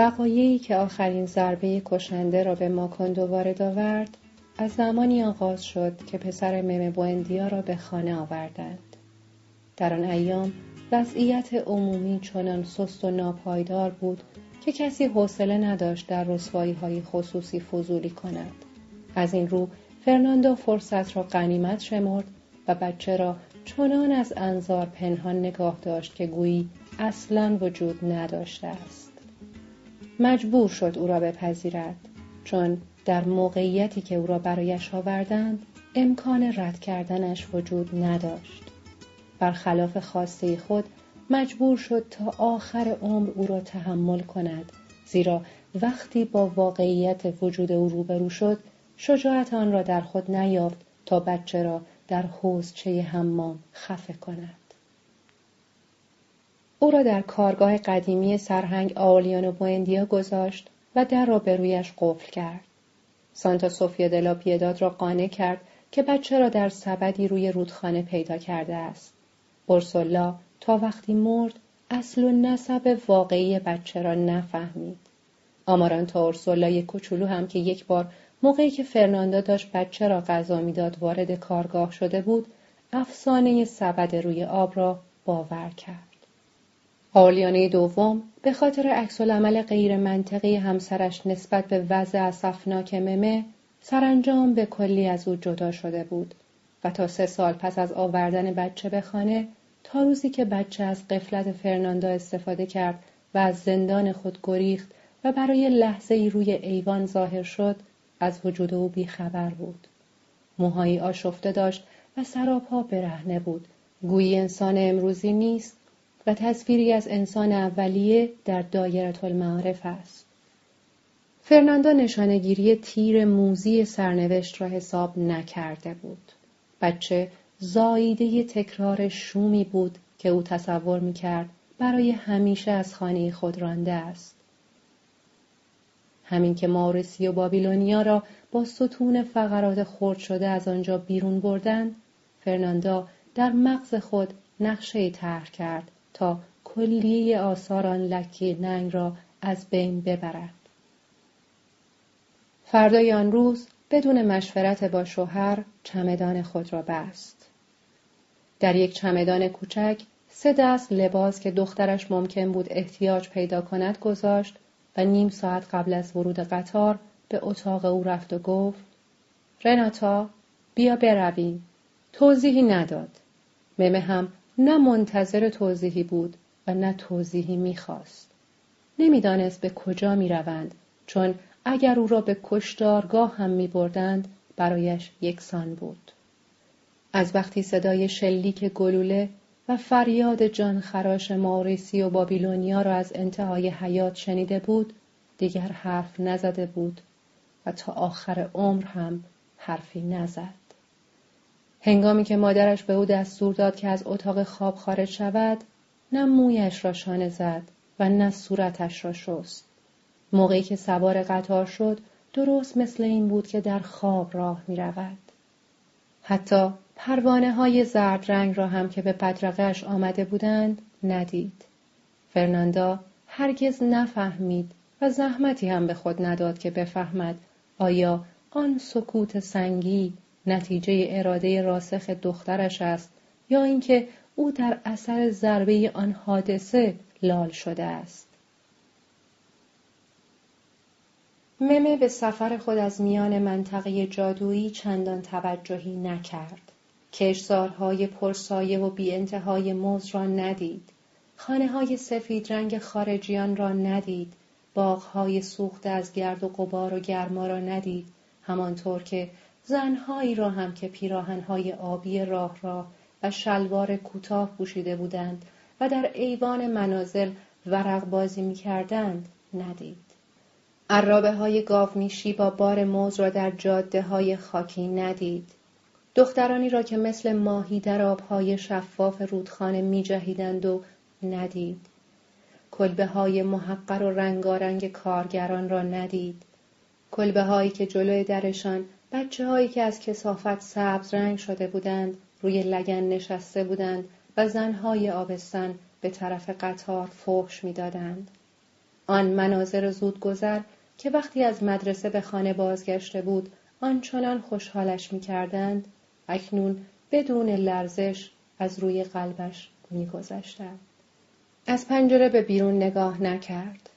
وقایعی که آخرین ضربه کشنده را به ماکندو وارد آورد از زمانی آغاز شد که پسر ممه بوندیا را به خانه آوردند. در آن ایام وضعیت عمومی چنان سست و ناپایدار بود که کسی حوصله نداشت در رسوایی های خصوصی فضولی کند. از این رو فرناندو فرصت را غنیمت شمرد و بچه را چنان از انظار پنهان نگاه داشت که گویی اصلا وجود نداشته است. مجبور شد او را بپذیرد چون در موقعیتی که او را برایش آوردند امکان رد کردنش وجود نداشت. برخلاف خواسته خود مجبور شد تا آخر عمر او را تحمل کند زیرا وقتی با واقعیت وجود او روبرو شد شجاعت آن را در خود نیافت تا بچه را در حوزچه حمام خفه کند. او را در کارگاه قدیمی سرهنگ آولیانو بوئندیا گذاشت و در را به رویش قفل کرد. سانتا سوفیا دلا پیداد را قانع کرد که بچه را در سبدی روی رودخانه پیدا کرده است. اورسولا تا وقتی مرد اصل و نسب واقعی بچه را نفهمید. آمارانتا اورسولای کوچولو هم که یک بار موقعی که فرناندا داشت بچه را غذا می‌داد وارد کارگاه شده بود افسانه سبد روی آب را باور کرد. آلیانه دوم به خاطر عکسالعمل غیر منطقی همسرش نسبت به وضع اصفناک ممه سرانجام به کلی از او جدا شده بود و تا سه سال پس از آوردن بچه به خانه تا روزی که بچه از قفلت فرناندا استفاده کرد و از زندان خود گریخت و برای لحظه ای روی ایوان ظاهر شد از وجود او بیخبر بود. موهایی آشفته داشت و سراپا برهنه بود. گویی انسان امروزی نیست و تصویری از انسان اولیه در دایره المعارف است. فرناندو نشانگیری تیر موزی سرنوشت را حساب نکرده بود. بچه زاییده تکرار شومی بود که او تصور می‌کرد برای همیشه از خانه خود رانده است. همین که ماورسی و بابیلونیا را با ستون فقرات خرد شده از آنجا بیرون بردند فرناندا در مغز خود نقشه طرح کرد تا کلیه آثار آن لکه ننگ را از بین ببرد. فردای آن روز بدون مشورت با شوهر چمدان خود را بست. در یک چمدان کوچک سه دست لباس که دخترش ممکن بود احتیاج پیدا کند گذاشت و نیم ساعت قبل از ورود قطار به اتاق او رفت و گفت رناتا بیا برویم. توضیحی نداد. ممه هم نه منتظر توضیحی بود و نه توضیحی می‌خواست. نمی‌دانست به کجا می‌روند چون اگر او را به کشتارگاه هم میبردند برایش یکسان بود. از وقتی صدای شلیک گلوله و فریاد جانخراش ماریسی و بابیلونیا را از انتهای حیات شنیده بود دیگر حرف نزده بود و تا آخر عمر هم حرفی نزد. هنگامی که مادرش به او دستور داد که از اتاق خواب خارج شود نه مویش را شانه زد و نه صورتش را شست موقعی که سوار قطار شد درست مثل این بود که در خواب راه می رود. حتی پروانه های زرد رنگ را هم که به بدرقش آمده بودند ندید. فرناندا هرگز نفهمید و زحمتی هم به خود نداد که بفهمد آیا آن سکوت سنگی نتیجه اراده راسخ دخترش است یا اینکه او در اثر ضربه آن حادثه لال شده است. ممه به سفر خود از میان منطقه جادویی چندان توجهی نکرد. کشزارهای پرسایه و بی انتهای موز را ندید. خانه های سفید رنگ خارجیان را ندید. باغهای سوخته از گرد و غبار و گرما را ندید. همانطور که زنهایی را هم که پیراهنهای آبی راه راه و شلوار کوتاه پوشیده بودند و در ایوان منازل ورق بازی می کردند ندید. عرابه های گاومیشی با بار موز را در جاده های خاکی ندید. دخترانی را که مثل ماهی در آبهای شفاف رودخانه می جهیدند و ندید. کلبه های محقر و رنگارنگ کارگران را ندید. کلبه هایی که جلوی درشان بچه هایی که از کسافت سبز رنگ شده بودند روی لگن نشسته بودند و زنهای آبستن به طرف قطار فحش می‌دادند. آن مناظر زود گذر که وقتی از مدرسه به خانه بازگشته بود آنچنان خوشحالش می‌کردند اکنون بدون لرزش از روی قلبش میگذشتند از پنجره به بیرون نگاه نکرد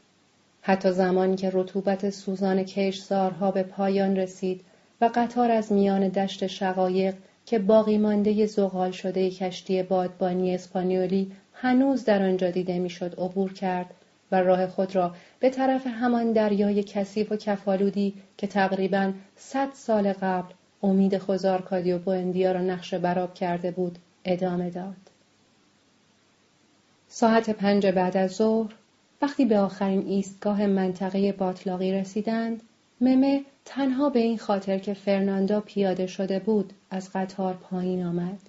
حتی زمانی که رطوبت سوزان کشزارها به پایان رسید و قطار از میان دشت شقایق که باقی مانده زغال شده کشتی بادبانی اسپانیولی هنوز در آنجا دیده می‌شد عبور کرد و راه خود را به طرف همان دریای کثیف و کفالودی که تقریبا صد سال قبل امید خوزارکادی و بوندیا را نقش براب کرده بود ادامه داد. ساعت پنج بعد از ظهر وقتی به آخرین ایستگاه منطقه باطلاقی رسیدند ممه تنها به این خاطر که فرناندا پیاده شده بود از قطار پایین آمد.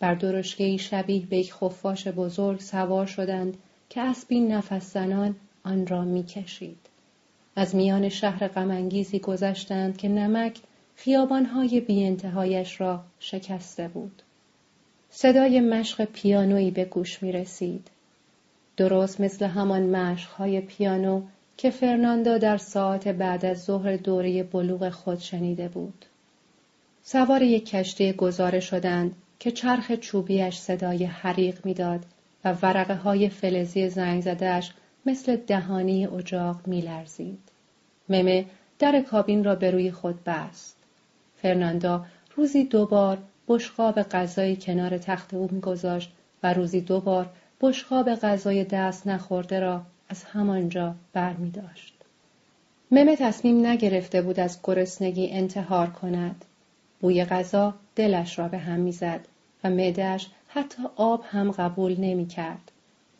بر درشگهای شبیه به یک خفاش بزرگ سوار شدند که اسبی نفس زنان آن را می‌کشید. از میان شهر غمانگیزی گذشتند که نمک خیابانهای بیانتهایش را شکسته بود. صدای مشق پیانویی به گوش می رسید. درست مثل همان مشقهای پیانو که فرناندو در ساعت بعد از ظهر دوره بلوغ خود شنیده بود. سوار یک کشتی گزاره شدند که چرخ چوبیش صدای حریق می‌داد و ورقه های فلزی زنگ زدهش مثل دهانی اجاق میلرزید. ممه در کابین را به روی خود بست. فرناندا روزی دوبار بشقاب غذای کنار تخت او میگذاشت و روزی دوبار بشقاب غذای دست نخورده را از همانجا بر می داشت. ممه تصمیم نگرفته بود از گرسنگی انتحار کند. بوی غذا دلش را به هم می‌زد و معدهش حتی آب هم قبول نمی کرد.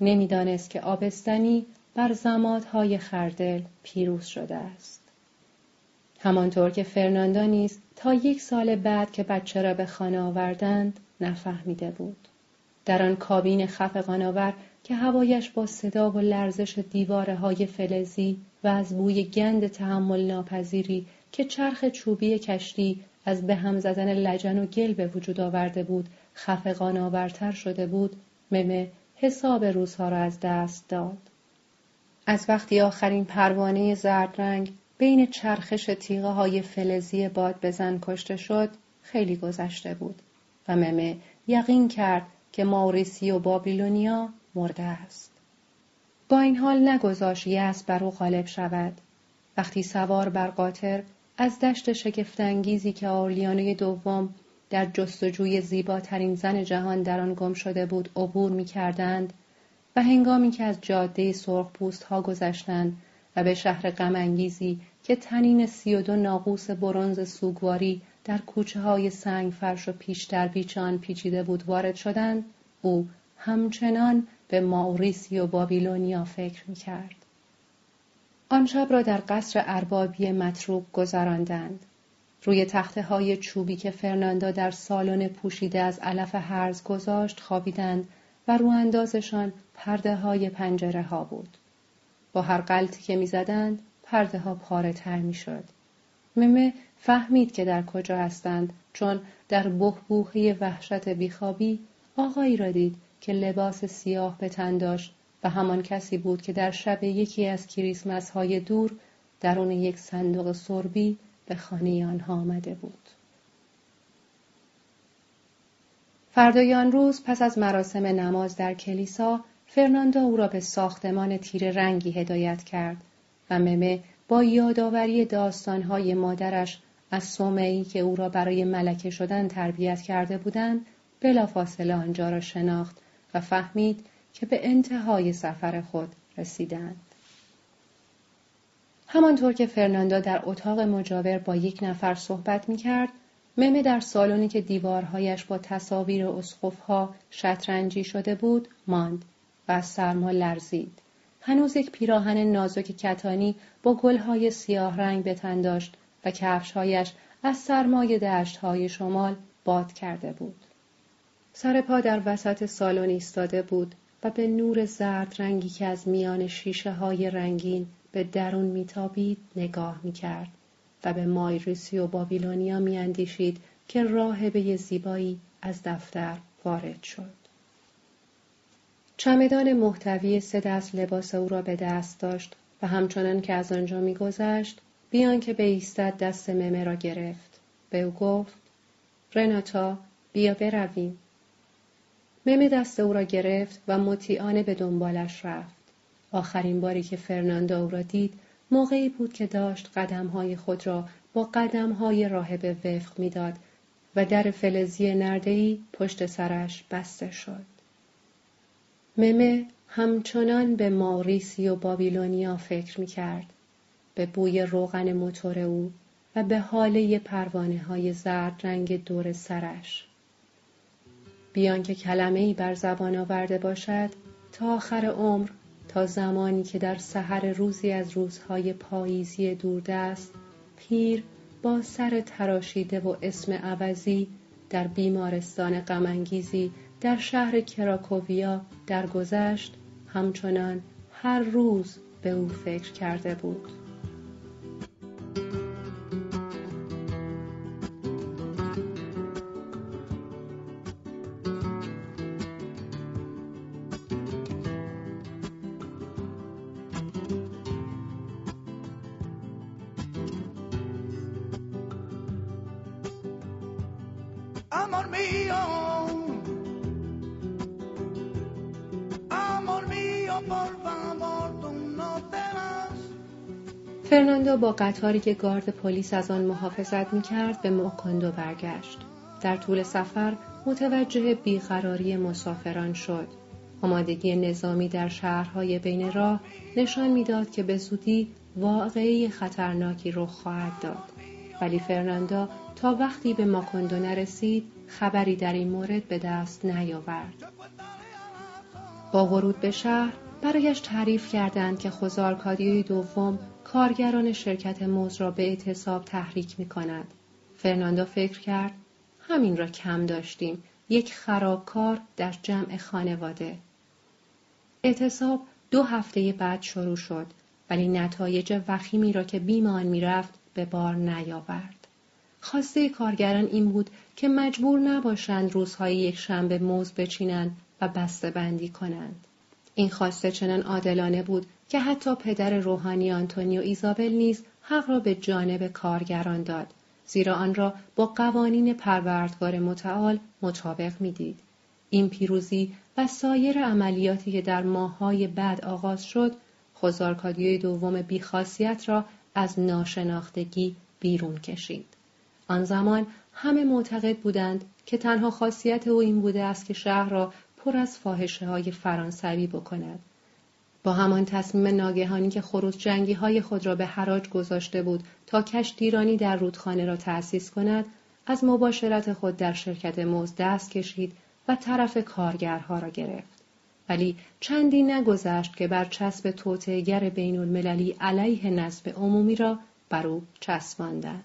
نمی‌دانست که آبستنی بر زمادهای خردل پیروز شده است. همانطور که فرناندا نیز تا یک سال بعد که بچه را به خانه آوردند نفهمیده بود. در آن کابین خفقانآور که هوایش با صدا و لرزش دیواره های فلزی و از بوی گند تحمل ناپذیری که چرخ چوبی کشتی از به هم زدن لجن و گل به وجود آورده بود خفقان آورتر شده بود ممه حساب روزها را از دست داد. از وقتی آخرین پروانه زرد رنگ بین چرخش تیغه های فلزی باد بزن کشته شد خیلی گذشته بود و ممه یقین کرد که ماوریسی و بابیلونیا مرده است. با این حال نگذاشت یأس بر او غالب شود. وقتی سوار بر قاطر از دشت شگفتانگیزی که آرلیانوی دوم در جستجوی زیباترین زن جهان در آن گم شده بود عبور می کردند و هنگامی که از جاده سرخپوست ها گذشتند و به شهر غمانگیزی که تنین سی و دو ناقوس برونز سوگواری در کوچه های سنگ فرش و پیشتر بیچان پیچیده بود وارد شدند او همچنان به ماوریسی و بابیلونیا فکر می کرد. آن شب را در قصر اربابی متروب گذراندند. روی تخته های چوبی که فرناندا در سالن پوشیده از علف هرز گذاشت خوابیدند و رو اندازشان پرده های پنجره ها بود. با هر غلطی که می‌زدند پرده ها پاره تر می شد. ممه فهمید که در کجا هستند چون در بهبوهی وحشت بیخوابی آقایی را دید که لباس سیاه به تن داشت و همان کسی بود که در شب یکی از کریسمس های دور درون یک صندوق سربی به خانه آنها آمده بود. فردای آن روز پس از مراسم نماز در کلیسا فرناندا او را به ساختمان تیر رنگی هدایت کرد و ممه با یادآوری داستانهای مادرش از سومعی که او را برای ملکه شدن تربیت کرده بودند بلافاصله آنجا را شناخت و فهمید که به انتهای سفر خود رسیدند. همانطور که فرناندا در اتاق مجاور با یک نفر صحبت می کرد، ممه در سالنی که دیوارهایش با تصاویر اسقفها شطرنجی شده بود ماند و از سرما لرزید. هنوز یک پیراهن نازک کتانی با گلهای سیاه رنگ به تن داشت و کفشهایش از سرمای دشتهای شمال باد کرده بود. سر پا در وسط سالن ایستاده بود و به نور زرد رنگی که از میان شیشه های رنگین به درون میتابید نگاه می‌کرد و به مایریسی و بابیلونیا میاندیشید که راهبه زیبایی از دفتر وارد شد. چمدان محتوی سه دست لباس او را به دست داشت و همچنان که از آنجا میگذشت بیان که به ایستد دست ممه را گرفت به او گفت رناتا بیا برویم ممه دست او را گرفت و مطیعانه به دنبالش رفت آخرین باری که فرناندو او را دید موقعی بود که داشت قدمهای خود را با قدمهای راهب وفق می‌داد و در فلزی نردهای پشت سرش بسته شد. ممه همچنان به ماریسی و بابیلونیا فکر می کرد. به بوی روغن موتور او و به حاله پروانه های زرد رنگ دور سرش. بیان که کلمه ای بر زبان آورده باشد تا آخر عمر تا زمانی که در سحر روزی از روزهای پاییزی دوردست پیر با سر تراشیده و اسم عوضی در بیمارستان غمانگیزی در شهر کراکوویا درگذشت همچنان هر روز به او فکر کرده بود. با قطاری که گارد پلیس از آن محافظت می‌کرد به موکاندو برگشت. در طول سفر متوجه بیقراری مسافران شد. آمادگی نظامی در شهرهای بین راه نشان می‌داد که به زودی واقعی خطرناکی رخ خواهد داد. ولی فرناندا تا وقتی به ماکندو نرسید خبری در این مورد به دست نیاورد. با ورود به شهر برایش تعریف کردند که خوزارکادیوی دوم کارگران شرکت موز را به اعتصاب تحریک می کند. فرناندو فکر کرد همین را کم داشتیم یک خرابکار در جمع خانواده. اعتصاب دو هفته بعد شروع شد ولی نتایج وخیمی را که بیمان می‌رفت به بار نیاورد. خواسته کارگران این بود که مجبور نباشند روزهای یک شنبه موز بچینند و بسته بندی کنند. این خواسته چنان عادلانه بود که حتی پدر روحانی آنتونیو ایزابل نیز حق را به جانب کارگران داد زیرا آن را با قوانین پروردگار متعال مطابق می‌دید. این پیروزی و سایر عملیاتی که در ماههای بعد آغاز شد خوزارکادیوی دوم بیخاصیت را از ناشناختگی بیرون کشید. آن زمان همه معتقد بودند که تنها خاصیت او این بوده است که شهر را پر از فاحشه های فرانسوی بکند. با همان تصمیم ناگهانی که خروس جنگی های خود را به حراج گذاشته بود تا کشتیرانی در رودخانه را تأسیس کند از مباشرت خود در شرکت موز دست کشید و طرف کارگرها را گرفت. ولی چندی نگذشت که بر چسب توطئهگر بین المللی علیه نصب عمومی را بر او چسباندند.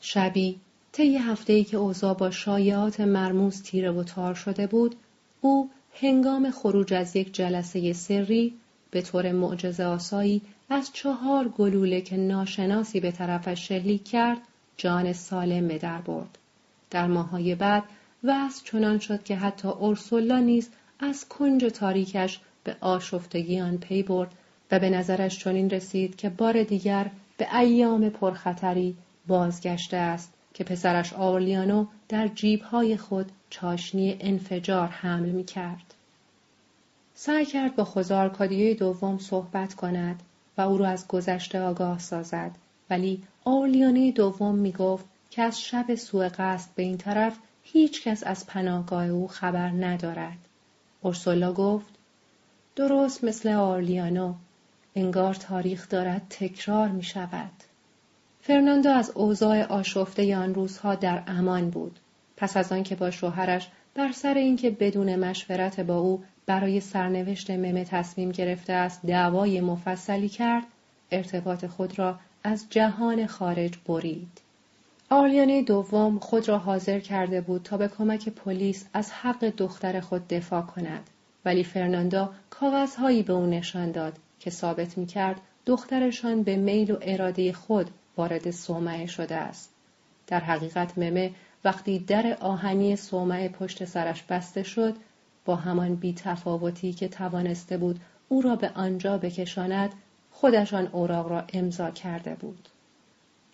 شبی طی هفتهای که اوضاع با شایعات مرموز تیره و تار شده بود او هنگام خروج از یک جلسه سری به طور معجزه آسایی از چهار گلوله که ناشناسی به طرفش شلیک کرد جان سالم به در برد. در ماهای بعد وضع چنان شد که حتی اورسولا نیز از کنج تاریکش به آشفتگی آن پی برد و به نظرش چنین رسید که بار دیگر به ایام پرخطری بازگشته است که پسرش آورلیانو در جیبهای خود چاشنی انفجار حمل می کرد. سعی کرد با کادیوی دوم صحبت کند و او را از گذشته آگاه سازد ولی آورلیانه دوم می گفت که از شب سوء قصد به این طرف هیچ کس از پناهگاه او خبر ندارد. اورسولا گفت درست مثل آرلیانو انگار تاریخ دارد تکرار می شود. فرناندو از اوضاع آشفته آن روزها در امان بود. پس از آنکه با شوهرش بر سر اینکه بدون مشورت با او برای سرنوشت ممه تصمیم گرفته است دعوای مفصلی کرد ارتباط خود را از جهان خارج برید آرلیانه دوم خود را حاضر کرده بود تا به کمک پلیس از حق دختر خود دفاع کند ولی فرناندا کاغذهایی به او نشان داد که ثابت می کرد دخترشان به میل و اراده خود وارد صومعه شده است. در حقیقت ممه وقتی در آهنی صومعه پشت سرش بسته شد با همان بی تفاوتی که توانسته بود او را به آنجا بکشاند خودشان اوراق را امضا کرده بود.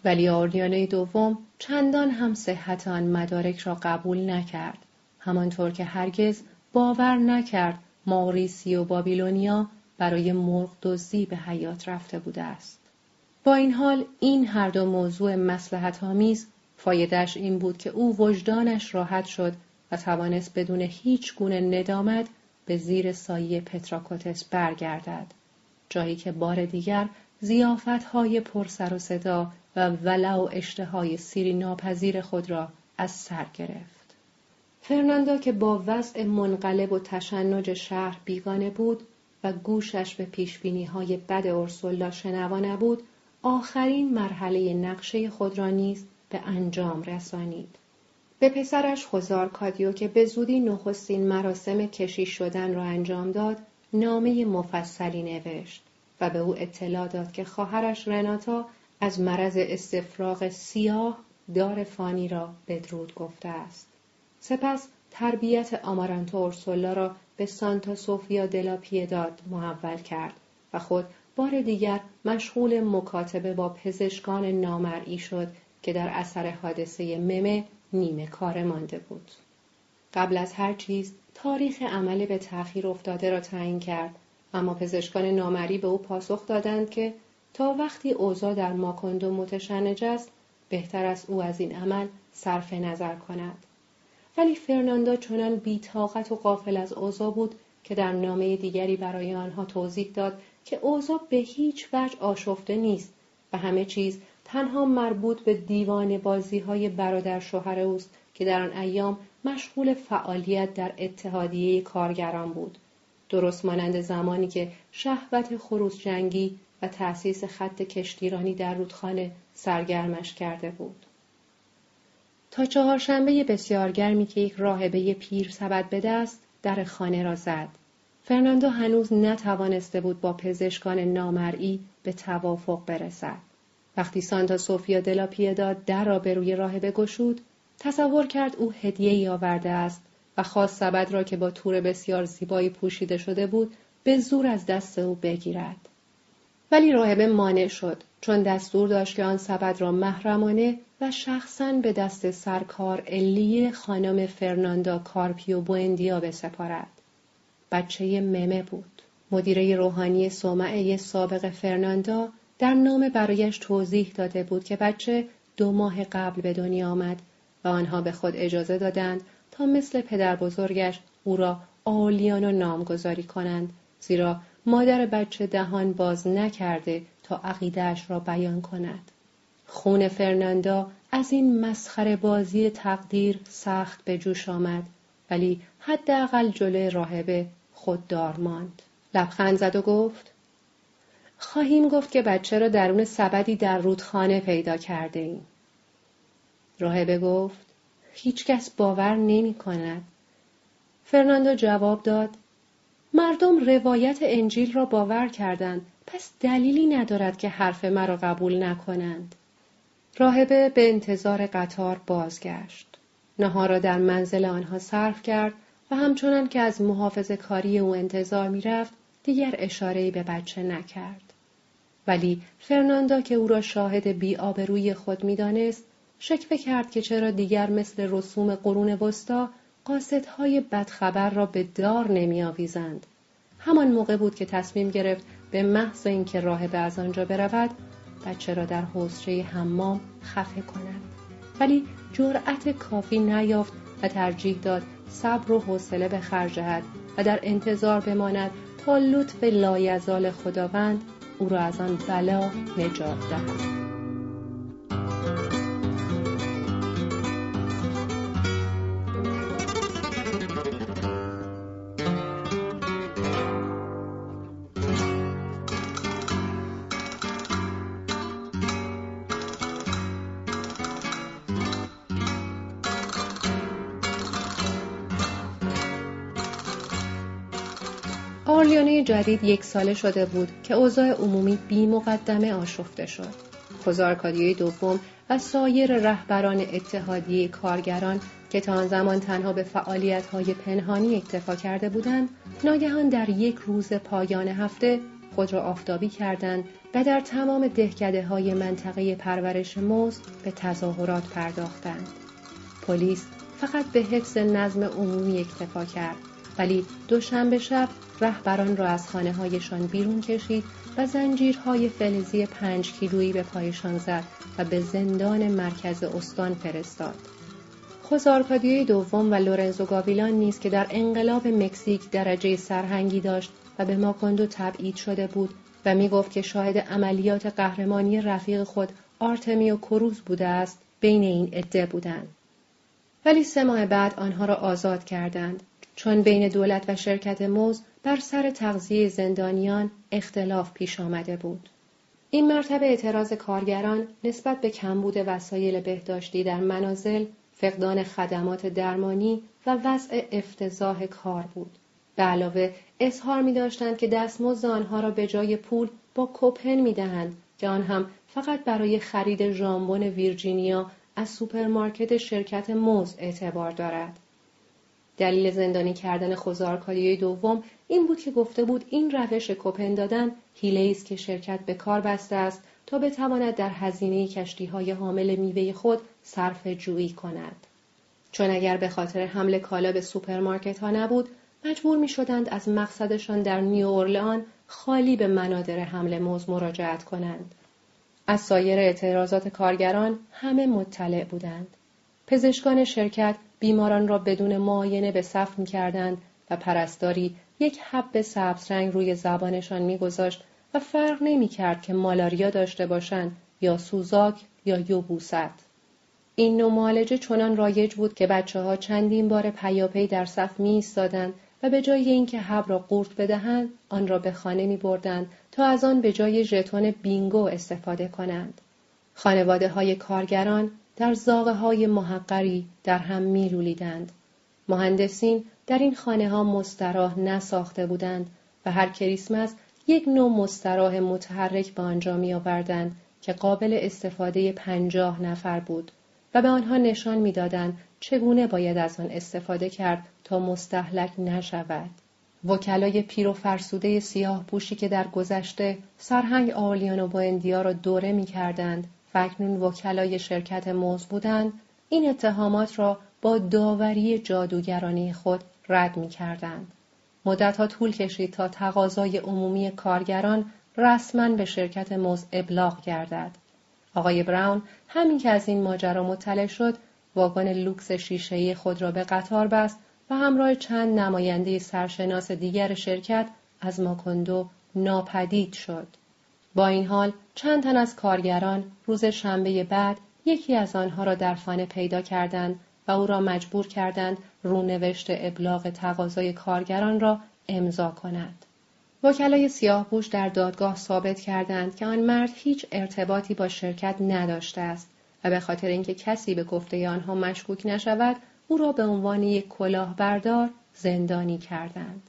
ولی آریانه دوم چندان هم صحت آن مدارک را قبول نکرد. همانطور که هرگز باور نکرد ماوریسیو بابیلونیا برای مرغ دزدی به حیات رفته بوده است. با این حال این هر دو موضوع مسلحت آمیز فایدهش این بود که او وجدانش راحت شد و توانست بدون هیچ گونه ندامت به زیر سایه پتراکوتس برگردد جایی که بار دیگر های پر سر و صدا و ولع و اشتهای سیری ناپذیر خود را از سر گرفت. فرناندا که با وضع منقلب و تشنج شهر بیگانه بود و گوشش به پیشبینی های بد ارسولا شنوا نبود، آخرین مرحله نقشه خود را نیز به انجام رسانید. به پسرش خوزار کادیو که به زودی نخستین مراسم کشی شدن را انجام داد، نامه مفصلی نوشت و به او اطلاع داد که خواهرش رناتا از مرض استفراغ سیاه دار فانی را بدرود گفته است. سپس تربیت آمارانتو اورسولا را به سانتا سوفیا دلا پیداد محول کرد و خود بار دیگر مشغول مکاتبه با پزشکان نامرئی شد که در اثر حادثه ممه نیمه کار مانده بود. قبل از هر چیز تاریخ عمل به تأخیر افتاده را تعیین کرد اما پزشکان نامری به او پاسخ دادند که تا وقتی اوضاع در ماکندو متشنج است بهتر است او از این عمل صرف نظر کند ولی فرناندا چنان بیتاقت و قافل از اوضاع بود که در نامه دیگری برای آنها توضیح داد که اوضاع به هیچ وجه آشفته نیست و همه چیز تنها مربوط به دیوان بازی های برادر شوهر اوست که در آن ایام مشغول فعالیت در اتحادیه کارگران بود درست مانند زمانی که شهوت خروس جنگی و تأسیس خط کشتیرانی در رودخانه سرگرمش کرده بود. تا چهارشنبه بسیار گرمی که یک راهبه پیر سبد به دست در خانه را زد. فرناندو هنوز نتوانسته بود با پزشکان نامرئی به توافق برسد. وقتی سانتا سوفیا دلا پیداد در را به روی راهبه گشود، تصور کرد او هدیه ای آورده است و خواست سبد را که با تور بسیار زیبایی پوشیده شده بود به زور از دست او بگیرد. ولی راهبه مانع شد چون دستور داشت که آن سبد را محرمانه و شخصا به دست سرکار الی خانم فرناندا کارپیو بوندیا بسپارد. بچه ممه بود. مدیره روحانی سومعه سابق فرناندا در نام برایش توضیح داده بود که بچه دو ماه قبل به دنیا آمد و آنها به خود اجازه دادند تا مثل پدر بزرگش او را آلیانو نامگذاری کنند زیرا مادر بچه دهان باز نکرده تا عقیدهش را بیان کند. خون فرناندا از این مسخره بازی تقدیر سخت به جوش آمد ولی حداقل جلوی راهبه خوددار ماند. لبخند زد و گفت خواهیم گفت که بچه را درون سبدی در رودخانه پیدا کرده ایم. راهبه گفت هیچکس باور نمی کند. فرناندو جواب داد مردم روایت انجیل را باور کردند پس دلیلی ندارد که حرف مرا قبول نکنند. راهبه به انتظار قطار بازگشت. نهار را در منزل آنها صرف کرد و همچنان که از محافظ کاری او انتظار می‌رفت دیگر اشارهی به بچه نکرد. ولی فرناندا که او را شاهد بی روی خود می‌دانست شکوه کرد که چرا دیگر مثل رسوم قرون وسطا قاصدهای بدخبر را به دار نمی آویزند. همان موقع بود که تصمیم گرفت به محض اینکه راهبه از آنجا برود بچه را در حوزچه حمام خفه کند ولی جرأت کافی نیافت و ترجیح داد صبر و حوصله به خرج و در انتظار بماند تا لطف لایزال خداوند او را از آن بلا نجات دهد. جدید یک ساله شده بود که اوضاع عمومی بی مقدمه آشفته شد. خوزارکادیه دوم و سایر رهبران اتحادیه کارگران که تا آن زمان تنها به فعالیت‌های پنهانی اکتفا کرده بودند ناگهان در یک روز پایان هفته خود را آفتابی کردند و در تمام دهکده های منطقه پرورش موز به تظاهرات پرداختند. پلیس فقط به حفظ نظم عمومی اکتفا کرد ولی دوشنبه شب رهبران را از خانه هایشان بیرون کشید و زنجیرهای فلزی پنج کیلویی به پایشان زد و به زندان مرکز استان فرستاد. خوزارکادیوی دوم و لورنزو گاویلان نیز که در انقلاب مکزیک درجه سرهنگی داشت و به ماکوندو تبعید شده بود و می گفت که شاهد عملیات قهرمانی رفیق خود آرتمیو کروز بوده است بین این عده بودند. ولی سه ماه بعد آنها را آزاد کردند چون بین دولت و شرکت موز بر سر تغذیه زندانیان اختلاف پیش آمده بود. این مرتبه اعتراض کارگران نسبت به کمبود وسایل بهداشتی در منازل، فقدان خدمات درمانی و وضع افتضاح کار بود. به علاوه اظهار می داشتند که دستمزد آنها را به جای پول با کوپن می دهند که آن هم فقط برای خرید ژامبون ویرجینیا از سوپرمارکت شرکت موز اعتبار دارد. دلیل زندانی کردن خوزه آرکادیوی دوم این بود که گفته بود این روش کوپن دادن حیله است که شرکت به کار بسته است تا بتواند در هزینه کشتی های حامل میوه خود صرفه جویی کند. چون اگر به خاطر حمل کالا به سوپرمارکت ها نبود مجبور می شدند از مقصدشان در نیو اورلئان خالی به بنادر حمل موز مراجعت کنند. از سایر اعتراضات کارگران همه مطلع بودند. پزشکان شرکت بیماران را بدون معاینه به صف می کردند و پرستاری یک حب سبز رنگ روی زبانشان میگذاشت و فرق نمی کرد که مالاریا داشته باشند یا سوزاک یا یوبوست. این نوع معالجه چنان رایج بود که بچه ها چندین بار پیاپی در صف می ایستادند و به جای اینکه حب را قورت بدهند آن را به خانه می بردند تا از آن به جای ژتون بینگو استفاده کنند. خانواده های کارگران در زاغه های محقری در هم می لولیدند. مهندسین در این خانه ها مستراح نساخته بودند و هر کریسمس یک نوع مستراح متحرک به آنجا می آوردند که قابل استفاده پنجاه نفر بود و به آنها نشان می‌دادند چگونه باید از آن استفاده کرد تا مستحلک نشود. وکلای پیر و فرسوده سیاه پوشی که در گذشته سرهنگ آئورلیانو بوئندیا را دوره می کردند و اکنون وکلای شرکت موز بودند این اتهامات را با داوری جادوگرانه خود رد می کردند. مدتها طول کشید تا تقاضای عمومی کارگران رسما به شرکت موز ابلاغ گردد. آقای براون همین که از این ماجرا مطلع شد واگن لوکس شیشه‌ای خود را به قطار بست و همراه چند نماینده سرشناس دیگر شرکت از ماکندو ناپدید شد. با این حال چند تن از کارگران روز شنبه بعد یکی از آنها را در خانه پیدا کردند و او را مجبور کردند رونوشت ابلاغ تقاضای کارگران را امضا کند. وکلای سیاهپوش در دادگاه ثابت کردند که آن مرد هیچ ارتباطی با شرکت نداشته است و به خاطر اینکه کسی به گفته آنها مشکوک نشود او را به عنوان یک کلاهبردار زندانی کردند.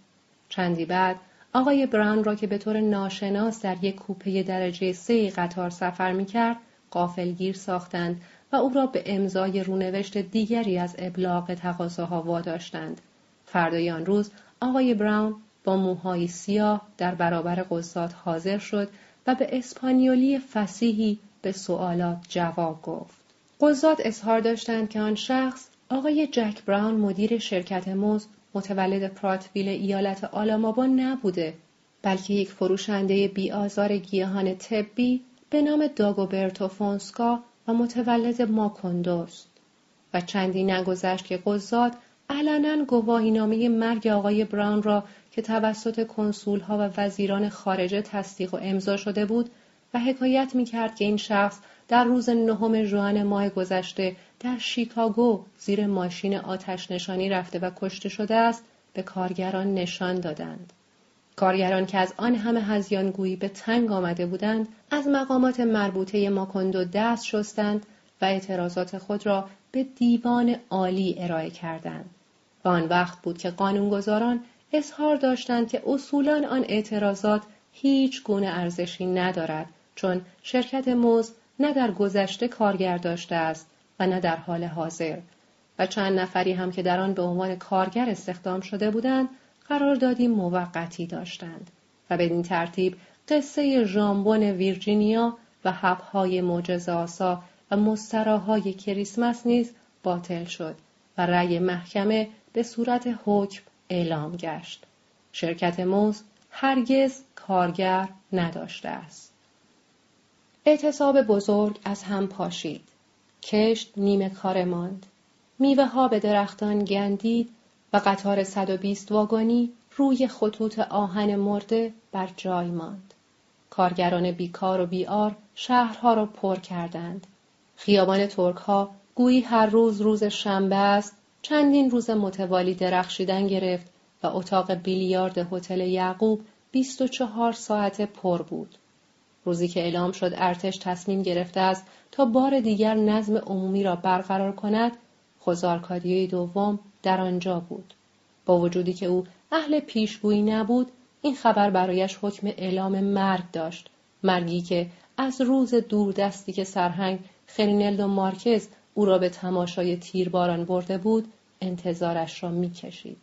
چندی بعد آقای براون را که به طور ناشناس در یک کوپه درجه سه قطار سفر می کرد قافلگیر ساختند و او را به امضای رونوشت دیگری از ابلاغ تقاضاها واداشتند. فردای آن روز آقای براون با موهای سیاه در برابر قضات حاضر شد و به اسپانیولی فسیحی به سوالات جواب گفت. قضات اظهار داشتند که آن شخص آقای جک براون مدیر شرکت موز متولد پراتویل ایالت آلامابا نبوده بلکه یک فروشنده بیآزار گیاهان طبی به نام داگوبرتو فونسکا و متولد ماکوندوست. و چندی نگذشت که قضات علنا گواهینامه مرگ آقای براون را که توسط کنسولها و وزیران خارجه تصدیق و امضا شده بود و حکایت می کرد که این شخص در روز نهم ژوئن ماه گذشته در شیکاگو زیر ماشین آتش نشانی رفته و کشته شده است به کارگران نشان دادند. کارگران که از آن همه هزیانگویی به تنگ آمده بودند از مقامات مربوطه ماکندو دست شستند و اعتراضات خود را به دیوان عالی ارائه کردند. و آن وقت بود که قانونگذاران اظهار داشتند که اصولا آن اعتراضات هیچ گونه ارزشی ندارد چون شرکت موز نه در گذشته کارگر داشته است و نه در حال حاضر و چند نفری هم که در آن به عنوان کارگر استخدام شده بودند قراردادی موقتی داشتند و بدین ترتیب قصه ژامبون ویرجینیا و حبهای معجزه و مستراهای کریسمس نیز باطل شد و رأی محکمه به صورت حکم اعلام گشت. شرکت موز هرگز کارگر نداشته است. اعتصاب بزرگ از هم پاشید. کشت نیمه کار ماند. میوه ها به درختان گندید و قطار 120 واگنی روی خطوط آهن مرده بر جای ماند. کارگران بیکار و بیار شهرها را پر کردند. خیابان ترک ها گویی هر روز روز شنبه است چندین روز متوالی درخشیدن گرفت و اتاق بیلیارد هتل یعقوب 24 ساعت پر بود. روزی که اعلام شد ارتش تصمیم گرفته است تا بار دیگر نظم عمومی را برقرار کند خزارکادیه دوم در آنجا بود. با وجودی که او اهل پیشگویی نبود این خبر برایش حکم اعلام مرگ داشت. مرگی که از روز دوردستی که سرهنگ خرینلدو مارکز او را به تماشای تیرباران برده بود انتظارش را می‌کشید.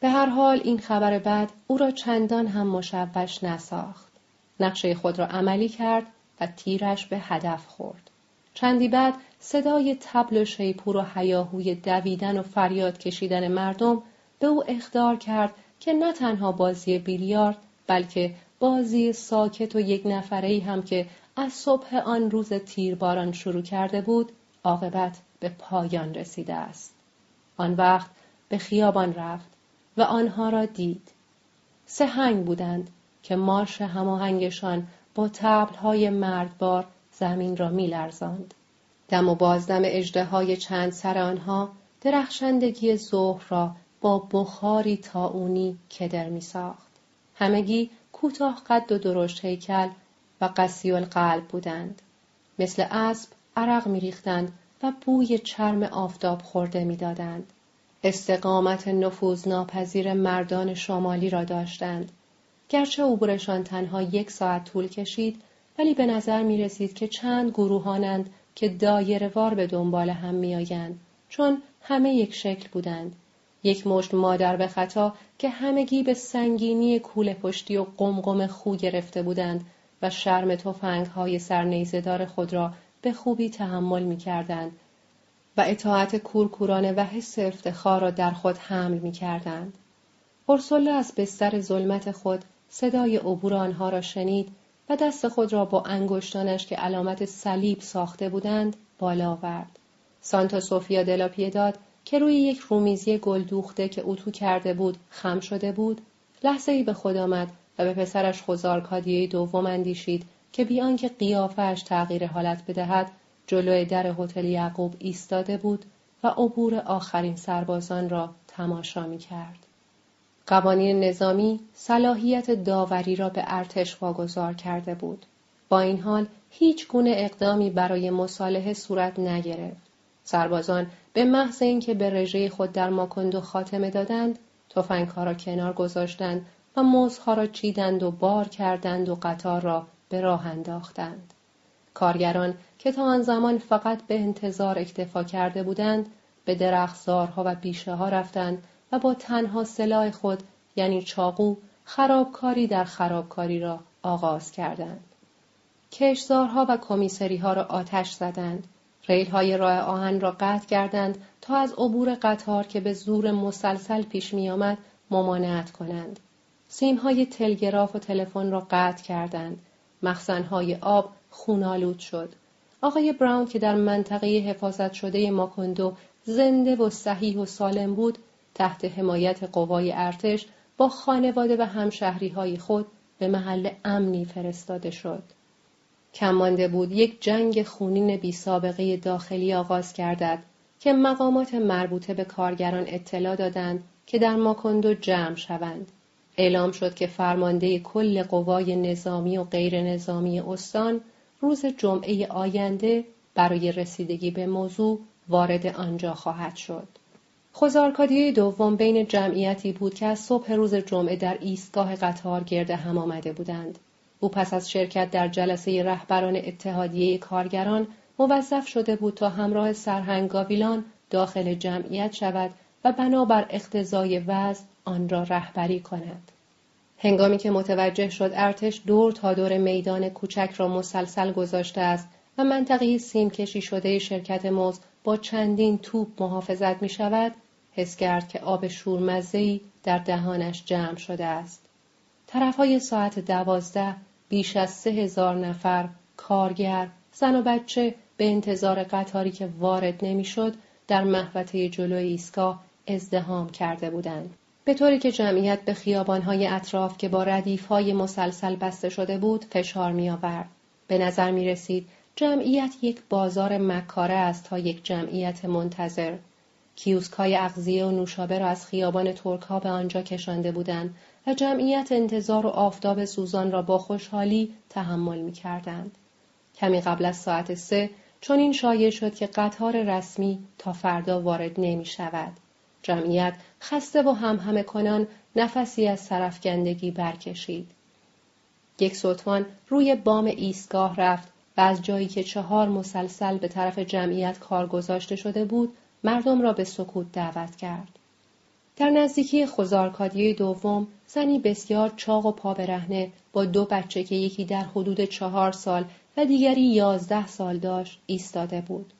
به هر حال این خبر بعد او را چندان هم مشوش نساخت. نقشه خود را عملی کرد و تیرش به هدف خورد. چندی بعد صدای تبل و شیپور و هیاهوی دویدن و فریاد کشیدن مردم به او اخدار کرد که نه تنها بازی بیلیارد بلکه بازی ساکت و یک نفره هم که از صبح آن روز تیرباران شروع کرده بود عاقبت به پایان رسیده است. آن وقت به خیابان رفت و آنها را دید. سه هنگ بودند. که مارش هماهنگشان با تبلهای مردبار زمین را میلرزاند دم و بازدم های چند سر آنها درخشندگی ظهر را با بخاری تاونی کدر می ساخت. همگی کوتاه قد و درشت هیکل و قسی القلب بودند. مثل اسب عرق میریختند و بوی چرم آفتاب خورده می‌دادند. استقامت نفوذ ناپذیر مردان شمالی را داشتند. گرچه عبورشان تنها یک ساعت طول کشید ولی به نظر می رسید که چند گروهانند که دایره وار به دنبال هم میآیند چون همه یک شکل بودند یک مشت مادر به خطا که همگی به سنگینی کوله پشتی و قمقم خو گرفته بودند و شرم توفنگ های سرنیزدار خود را به خوبی تحمل می کردند و اطاعت کورکورانه و حس افتخار را در خود حمل می کردند. از بستر ظلمت خود صدای عبور آنها را شنید و دست خود را با انگشتانش که علامت صلیب ساخته بودند بالا آورد. سانتا سوفیا دلا پیداد که روی یک رومیزی گل دوخته که اتو کرده بود خم شده بود لحظه ای به خود آمد و به پسرش کادیه دوم اندیشید که بیان که قیافش تغییر حالت بدهد جلوی در هتل یعقوب ایستاده بود و عبور آخرین سربازان را تماشا می کرد. قوانین نظامی صلاحیت داوری را به ارتش واگذار کرده بود. با این حال هیچ گونه اقدامی برای مصالحه صورت نگرفت. سربازان به محض اینکه به رژه خود در ماکندو خاتمه دادند، تفنگها را کنار گذاشتند و موزها را چیدند و بار کردند و قطار را به راه انداختند. کارگران که تا آن زمان فقط به انتظار اکتفا کرده بودند، به درختزارها و بیشه ها رفتند و با تنها سلاح خود یعنی چاقو خرابکاری در خرابکاری را آغاز کردند. کشزارها و کمیسری ها را آتش زدند. ریل های راه آهن را قطع کردند تا از عبور قطار که به زور مسلسل پیش می آمد ممانعت کنند. سیم های تلگراف و تلفن را قطع کردند. مخزن های آب خونالود شد. آقای براون که در منطقه حفاظت شده ماکندو زنده و صحیح و سالم بود تحت حمایت قوای ارتش با خانواده و همشهری های خود به محل امنی فرستاده شد. کم مانده بود یک جنگ خونین بی سابقه داخلی آغاز گردد که مقامات مربوطه به کارگران اطلاع دادند که در ماکندو جمع شوند. اعلام شد که فرمانده کل قوای نظامی و غیر نظامی استان روز جمعه آینده برای رسیدگی به موضوع وارد آنجا خواهد شد. خوزارکادیه دوم بین جمعیتی بود که از صبح روز جمعه در ایستگاه قطار گرد هم آمده بودند. او پس از شرکت در جلسه رهبران اتحادیه کارگران موظف شده بود تا همراه سرهنگ گاویلان داخل جمعیت شود و بنابر اقتضای وضع آن را رهبری کند. هنگامی که متوجه شد ارتش دور تا دور میدان کوچک را مسلسل گذاشته است و منطقه سیم کشی شده شرکت موز با چندین توپ محافظت می شود، حس کرد که آب شورمزهی در دهانش جمع شده است. طرفهای ساعت دوازده بیش از سه هزار نفر کارگر، زن و بچه به انتظار قطاری که وارد نمی‌شد در محوطه جلوی ایستگاه ازدهام کرده بودند. به طوری که جمعیت به خیابانهای اطراف که با ردیفهای مسلسل بسته شده بود فشار می آورد. به نظر می رسید جمعیت یک بازار مکاره است تا یک جمعیت منتظر. کیوسکای اغذیه و نوشابه را از خیابان ترک به آنجا کشانده بودند و جمعیت انتظار و آفتاب سوزان را با خوشحالی تحمل می کردند. کمی قبل از ساعت سه چون این شایع شد که قطار رسمی تا فردا وارد نمی شود. جمعیت خسته و هم همه کنان نفسی از سرفگندگی برکشید. یک سطفان روی بام ایستگاه رفت و از جایی که چهار مسلسل به طرف جمعیت کار گذاشته شده بود مردم را به سکوت دعوت کرد. در نزدیکی خزارکادی دوم زنی بسیار چاق و پا برهنه با دو بچه که یکی در حدود چهار سال و دیگری یازده سال داشت ایستاده بود.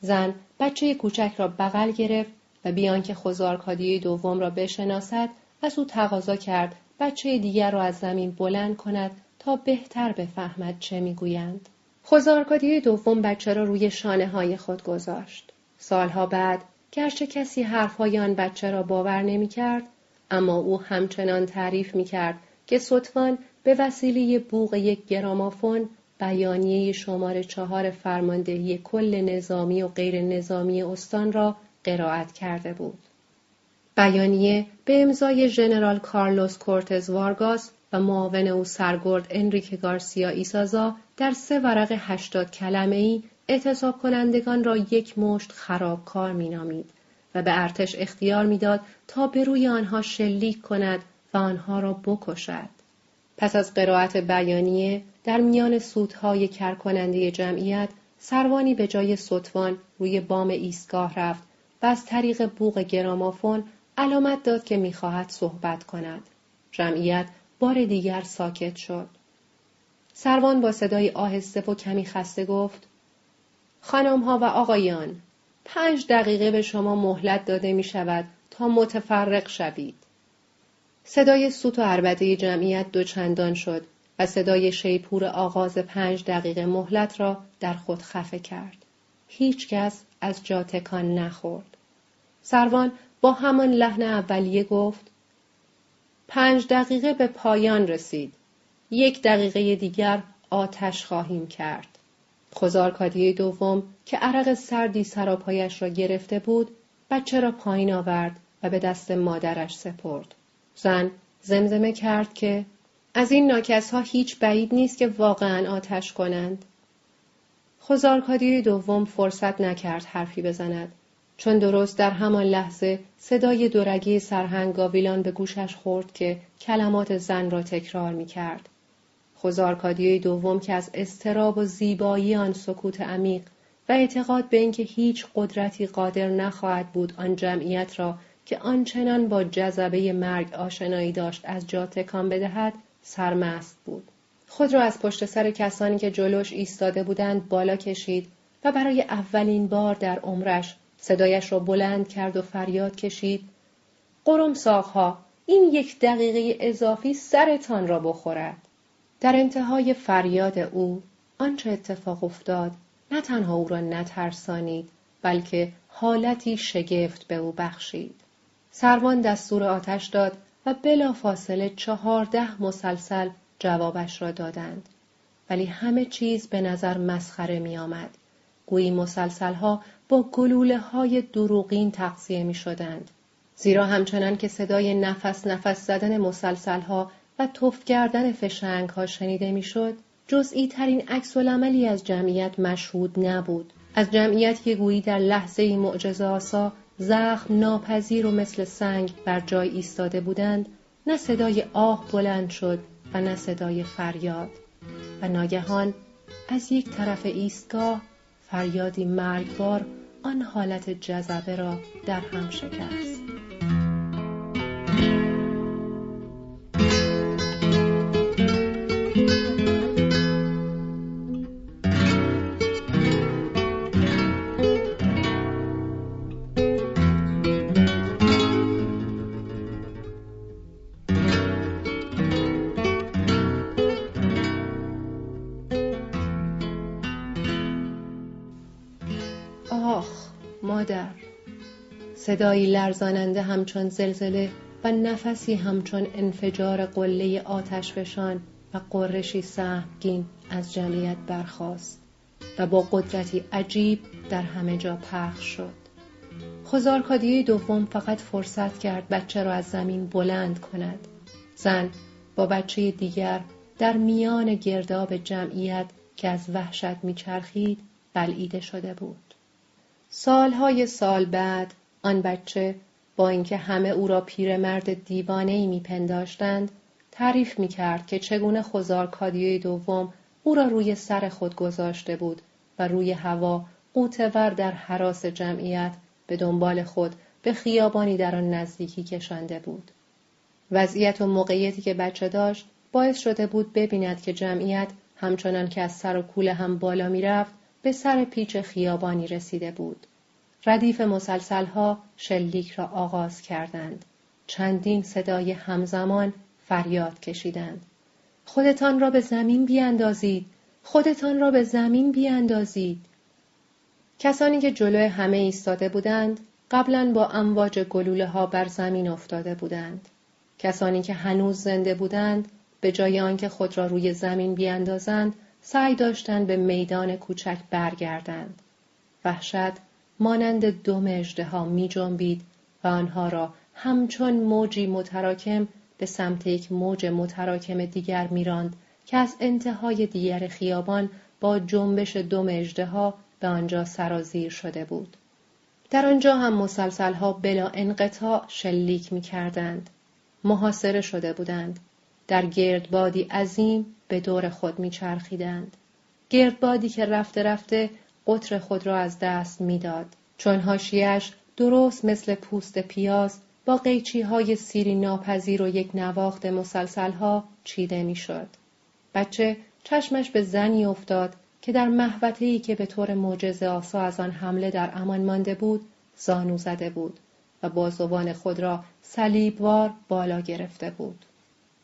زن بچه کوچک را بغل گرفت و بیان که خزارکادی دوم را بشناسد از او تقاضا کرد بچه دیگر را از زمین بلند کند تا بهتر بفهمد چه می‌گویند. خزارکادی دوم بچه را روی شانه های خود گذاشت. سالها بعد گرچه کسی حرفهای آن بچه را باور نمی کرد، اما او همچنان تعریف می کرد که سطفان به وسیله بوغ یک گرامافون بیانیه شماره چهار فرماندهی کل نظامی و غیر نظامی استان را قرائت کرده بود. بیانیه به امضای ژنرال کارلوس کورتز وارگاس و معاون او سرگرد انریک گارسیا ایسازا در سه ورق هشتاد کلمه ای اعتصاب کنندگان را یک مشت خرابکار مینامید و به ارتش اختیار می‌داد تا به روی آنها شلیک کند و آنها را بکشد. پس از قرائت بیانیه در میان سودهای کرکننده جمعیت سروانی به جای سطوان روی بام ایستگاه رفت و از طریق بوغ گرامافون علامت داد که می‌خواهد صحبت کند. جمعیت بار دیگر ساکت شد. سروان با صدای آهسته و کمی خسته گفت ها و آقایان پنج دقیقه به شما مهلت داده می شود تا متفرق شوید. صدای سوت و عربده جمعیت دوچندان شد و صدای شیپور آغاز پنج دقیقه مهلت را در خود خفه کرد. هیچ کس از جا تکان نخورد. سروان با همان لحن اولیه گفت پنج دقیقه به پایان رسید. یک دقیقه دیگر آتش خواهیم کرد. خزارکادی دوم که عرق سردی سراپایش را گرفته بود بچه را پایین آورد و به دست مادرش سپرد. زن زمزمه کرد که از این ناکس ها هیچ بعید نیست که واقعا آتش کنند. خزارکادی دوم فرصت نکرد حرفی بزند. چون درست در همان لحظه صدای دورگی سرهنگ گاویلان به گوشش خورد که کلمات زن را تکرار می کرد. خوزارکادی دوم که از استراب و زیبایی آن سکوت عمیق و اعتقاد به اینکه هیچ قدرتی قادر نخواهد بود آن جمعیت را که آنچنان با جذبه مرگ آشنایی داشت از جا تکان بدهد سرمست بود. خود را از پشت سر کسانی که جلوش ایستاده بودند بالا کشید و برای اولین بار در عمرش صدایش را بلند کرد و فریاد کشید قرم ساقها این یک دقیقه اضافی سرتان را بخورد. در انتهای فریاد او آنچه اتفاق افتاد نه تنها او را نترسانید بلکه حالتی شگفت به او بخشید سروان دستور آتش داد و بلا فاصله چهارده مسلسل جوابش را دادند ولی همه چیز به نظر مسخره می آمد. گویی مسلسل ها با گلوله های دروغین تقصیه می شدند. زیرا همچنان که صدای نفس نفس زدن مسلسل ها و تفت کردن فشنگ ها شنیده می‌شد جزئی ترین عکس عملی از جمعیت مشهود نبود از جمعیت که گویی در لحظه معجزه آسا زخم ناپذیر و مثل سنگ بر جای ایستاده بودند نه صدای آه بلند شد و نه صدای فریاد و ناگهان از یک طرف ایستگاه فریادی مرگبار آن حالت جذبه را در هم شکست. صدایی لرزاننده همچون زلزله و نفسی همچون انفجار قله آتشفشان و قرشی سهمگین از جمعیت برخاست و با قدرتی عجیب در همه جا پخش شد. خزارکادیه دوم فقط فرصت کرد بچه را از زمین بلند کند. زن با بچه دیگر در میان گرداب جمعیت که از وحشت میچرخید بلعیده شده بود. سالهای سال بعد آن بچه با اینکه همه او را پیرمرد دیوانه ای میپنداشتند تعریف می‌کرد که چگونه خزار کادیوی دوم او را روی سر خود گذاشته بود و روی هوا قوتور در حراس جمعیت به دنبال خود به خیابانی در آن نزدیکی کشانده بود. وضعیت و موقعیتی که بچه داشت باعث شده بود ببیند که جمعیت همچنان که از سر و کوله هم بالا می‌رفت به سر پیچ خیابانی رسیده بود. ردیف مسلسلها شلیک را آغاز کردند. چندین صدای همزمان فریاد کشیدند. خودتان را به زمین بیاندازید. خودتان را به زمین بیاندازید. کسانی که جلوی همه ایستاده بودند قبلا با امواج گلوله ها بر زمین افتاده بودند. کسانی که هنوز زنده بودند به جای آنکه خود را روی زمین بیاندازند سعی داشتند به میدان کوچک برگردند. وحشت مانند دم اژدها می جنبید و آنها را همچون موجی متراکم به سمت یک موج متراکم دیگر میراند که از انتهای دیگر خیابان با جنبش دم اژدها به آنجا سرازیر شده بود. در آنجا هم مسلسلها بلا انقطاع شلیک می کردند. محاصره شده بودند. در گردبادی عظیم به دور خود می چرخیدند. گردبادی که رفته رفته قطر خود را از دست می‌داد چون هاشیش درست مثل پوست پیاز با قیچی های سیری ناپذیر و یک نواخت مسلسل ها چیده می‌شد. بچه چشمش به زنی افتاد که در محوطه که به طور معجزه آسا از آن حمله در امان مانده بود زانو زده بود و بازوان خود را صلیبوار بالا گرفته بود.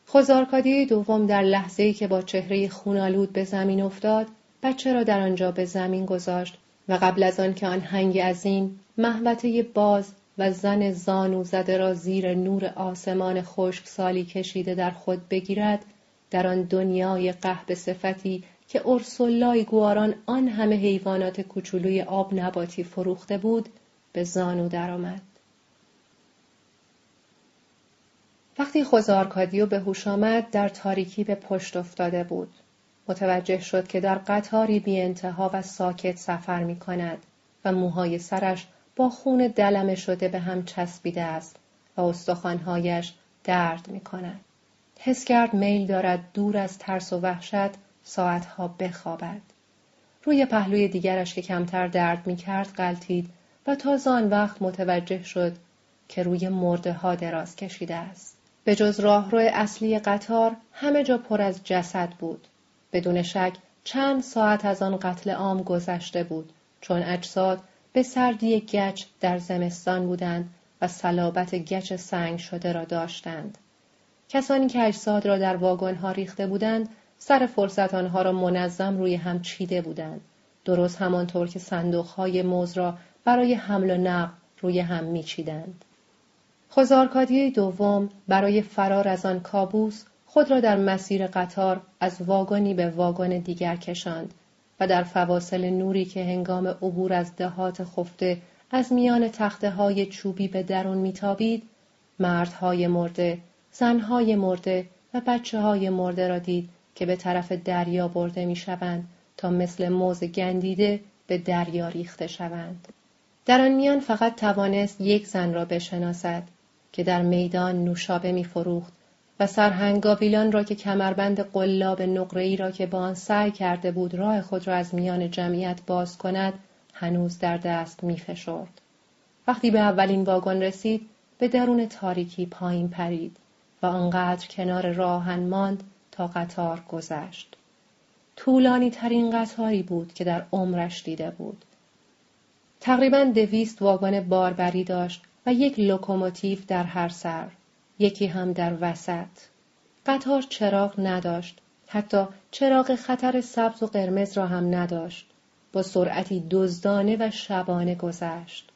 خزارکادی دوم در لحظه که با چهره خونالود به زمین افتاد بچه را در آنجا به زمین گذاشت و قبل از آن که آن هنگ عظیم محوطه باز و زن زانو زده را زیر نور آسمان خشک سالی کشیده در خود بگیرد در آن دنیای قهب صفتی که ارسولای گواران آن همه حیوانات کوچولوی آب نباتی فروخته بود به زانو درآمد. وقتی خوزارکادیو به هوش آمد در تاریکی به پشت افتاده بود. متوجه شد که در قطاری بی انتها و ساکت سفر می کند و موهای سرش با خون دلمه شده به هم چسبیده است و استخوانهایش درد می کند. حس کرد میل دارد دور از ترس و وحشت ساعتها بخوابد. روی پهلوی دیگرش که کمتر درد می کرد قلتید و تا آن وقت متوجه شد که روی مرده ها دراز کشیده است. به جز راهرو اصلی قطار همه جا پر از جسد بود. بدون شک چند ساعت از آن قتل عام گذشته بود چون اجساد به سردی گچ در زمستان بودند و صلابت گچ سنگ شده را داشتند. کسانی که اجساد را در واگنها ریخته بودند سر فرصت آنها را منظم روی هم چیده بودند. درست همانطور که صندوقهای موز را برای حمل و نقل روی هم میچیدند. خزارکادی دوم برای فرار از آن کابوس خود را در مسیر قطار از واگنی به واگن دیگر کشاند و در فواصل نوری که هنگام عبور از دهات خفته از میان تخته های چوبی به درون میتابید مردهای مرده زنهای مرده و بچه های مرده را دید که به طرف دریا برده می‌شوند تا مثل موز گندیده به دریا ریخته شوند. در آن میان فقط توانست یک زن را بشناسد که در میدان نوشابه میفروخت و سرهنگاویلان را که کمربند قلاب نقره‌ای را که با آن سعی کرده بود راه خود را از میان جمعیت باز کند هنوز در دست میفشرد. وقتی به اولین واگن رسید به درون تاریکی پایین پرید و آنقدر کنار راهن ماند تا قطار گذشت. طولانی ترین قطاری بود که در عمرش دیده بود. تقریبا دویست واگن باربری داشت و یک لوکوموتیو در هر سر. یکی هم در وسط قطار چراغ نداشت حتی چراغ خطر سبز و قرمز را هم نداشت با سرعتی دزدانه و شبانه گذشت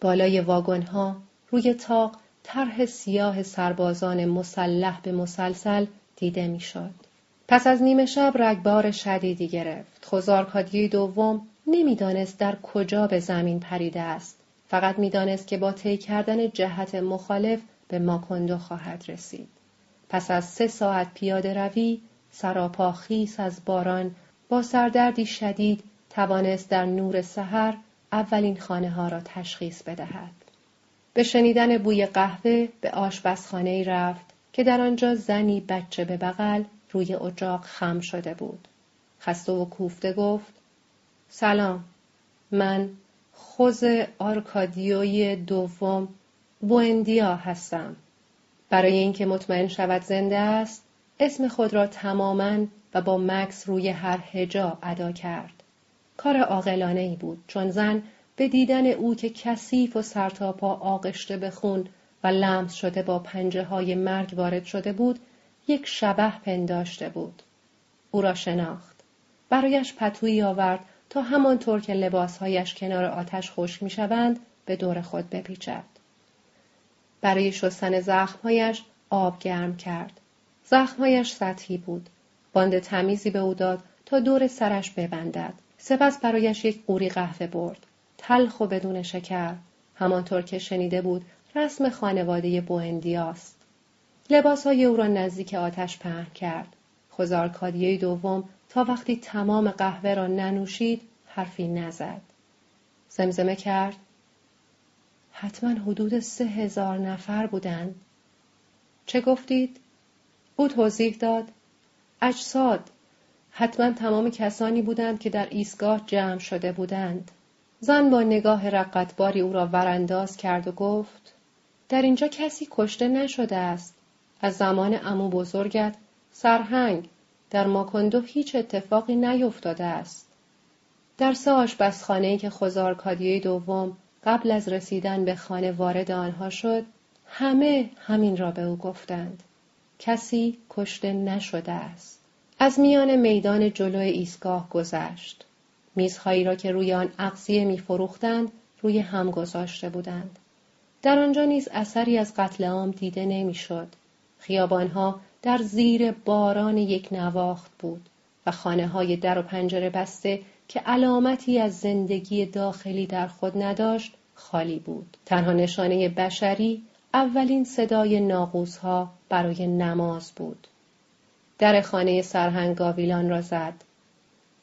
بالای واگنها روی تاق طرح سیاه سربازان مسلح به مسلسل دیده می‌شد. پس از نیمه شب رگبار شدیدی گرفت. خوزارکادیوی دوم نمی‌دانست در کجا به زمین پریده است. فقط می‌دانست که با طی کردن جهت مخالف به ماکندو خواهد رسید. پس از سه ساعت پیاده روی سراپا خیس از باران با سردردی شدید توانست در نور سحر اولین خانه ها را تشخیص بدهد. به شنیدن بوی قهوه به آشپزخانه رفت که در آنجا زنی بچه به بغل روی اجاق خم شده بود. خسته و کوفته گفت سلام من خوز آرکادیوی دوم بوندیا هستم. برای اینکه مطمئن شود زنده است اسم خود را تماما و با مکس روی هر هجا ادا کرد. کار عاقلانه ای بود چون زن به دیدن او که کثیف و سرتاپا آغشته به خون و لمس شده با پنجه های مرگ وارد شده بود یک شبه پنداشته بود او را شناخت برایش پتویی آورد تا همانطور که لباسهایش کنار آتش خشک می‌شوند به دور خود بپیچد برای شستن زخمهایش آب گرم کرد. زخمهایش سطحی بود. باند تمیزی به او داد تا دور سرش ببندد. سپس برایش یک قوری قهوه برد. تلخ و بدون شکر. همانطور که شنیده بود رسم خانواده بوندیاست لباسهای او را نزدیک آتش پهن کرد. خوزارکادیه دوم تا وقتی تمام قهوه را ننوشید حرفی نزد. زمزمه کرد. حتما حدود سه هزار نفر بودند. چه گفتید؟ او توضیح داد. اجساد. حتما تمام کسانی بودند که در ایستگاه جمع شده بودند. زن با نگاه رقتباری او را ورانداز کرد و گفت در اینجا کسی کشته نشده است. از زمان امو بزرگت سرهنگ در ماکندو هیچ اتفاقی نیفتاده است. در سه آشپزخانهای که خوزارکادیه دوم قبل از رسیدن به خانه وارد آنها شد همه همین را به او گفتند. کسی کشته نشده است. از میان میدان جلوی ایستگاه گذشت. میزهایی را که روی آن اقصیه میفروختند روی هم گذاشته بودند. در آنجا نیز اثری از قتل عام دیده نمی‌شد. خیابانها در زیر باران یک نواخت بود و خانه های در و پنجره بسته که علامتی از زندگی داخلی در خود نداشت خالی بود. تنها نشانه بشری اولین صدای ناقوسها برای نماز بود. در خانه سرهنگ گاویلان را زد.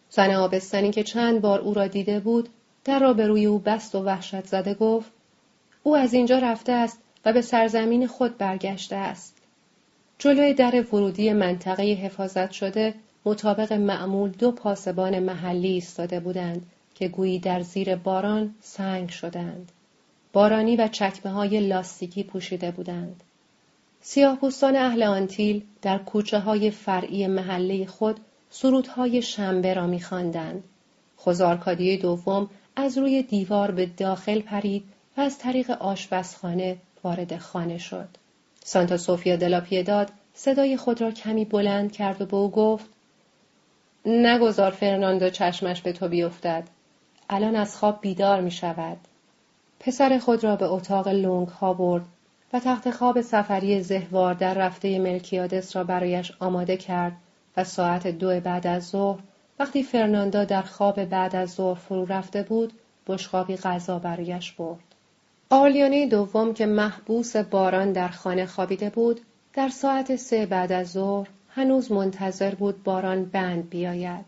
زن آبستنی که چند بار او را دیده بود در را به روی او بست و وحشت زده گفت او از اینجا رفته است و به سرزمین خود برگشته است. جلوی در ورودی منطقه حفاظت شده مطابق معمول دو پاسبان محلی ایستاده بودند که گویی در زیر باران سنگ شدند. بارانی و چکمه های لاستیکی پوشیده بودند. سیاهپوستان اهل آنتیل در کوچه های فرعی محله خود سرودهای شنبه را میخواندند. خوزارکادی دوم از روی دیوار به داخل پرید و از طریق آشپزخانه وارد خانه شد. سانتا سوفیا دلا پیداد صدای خود را کمی بلند کرد و به او گفت نگذار فرناندو چشمش به تو بیفتد الان از خواب بیدار می شود. پسر خود را به اتاق لونگ ها برد و تخت خواب سفری زهوار در رفته ملکیادس را برایش آماده کرد و ساعت دو بعد از ظهر وقتی فرناندا در خواب بعد از ظهر فرو رفته بود بشقابی غذا برایش برد آرلیانه دوم که محبوس باران در خانه خوابیده بود در ساعت سه بعد از ظهر هنوز منتظر بود باران بند بیاید.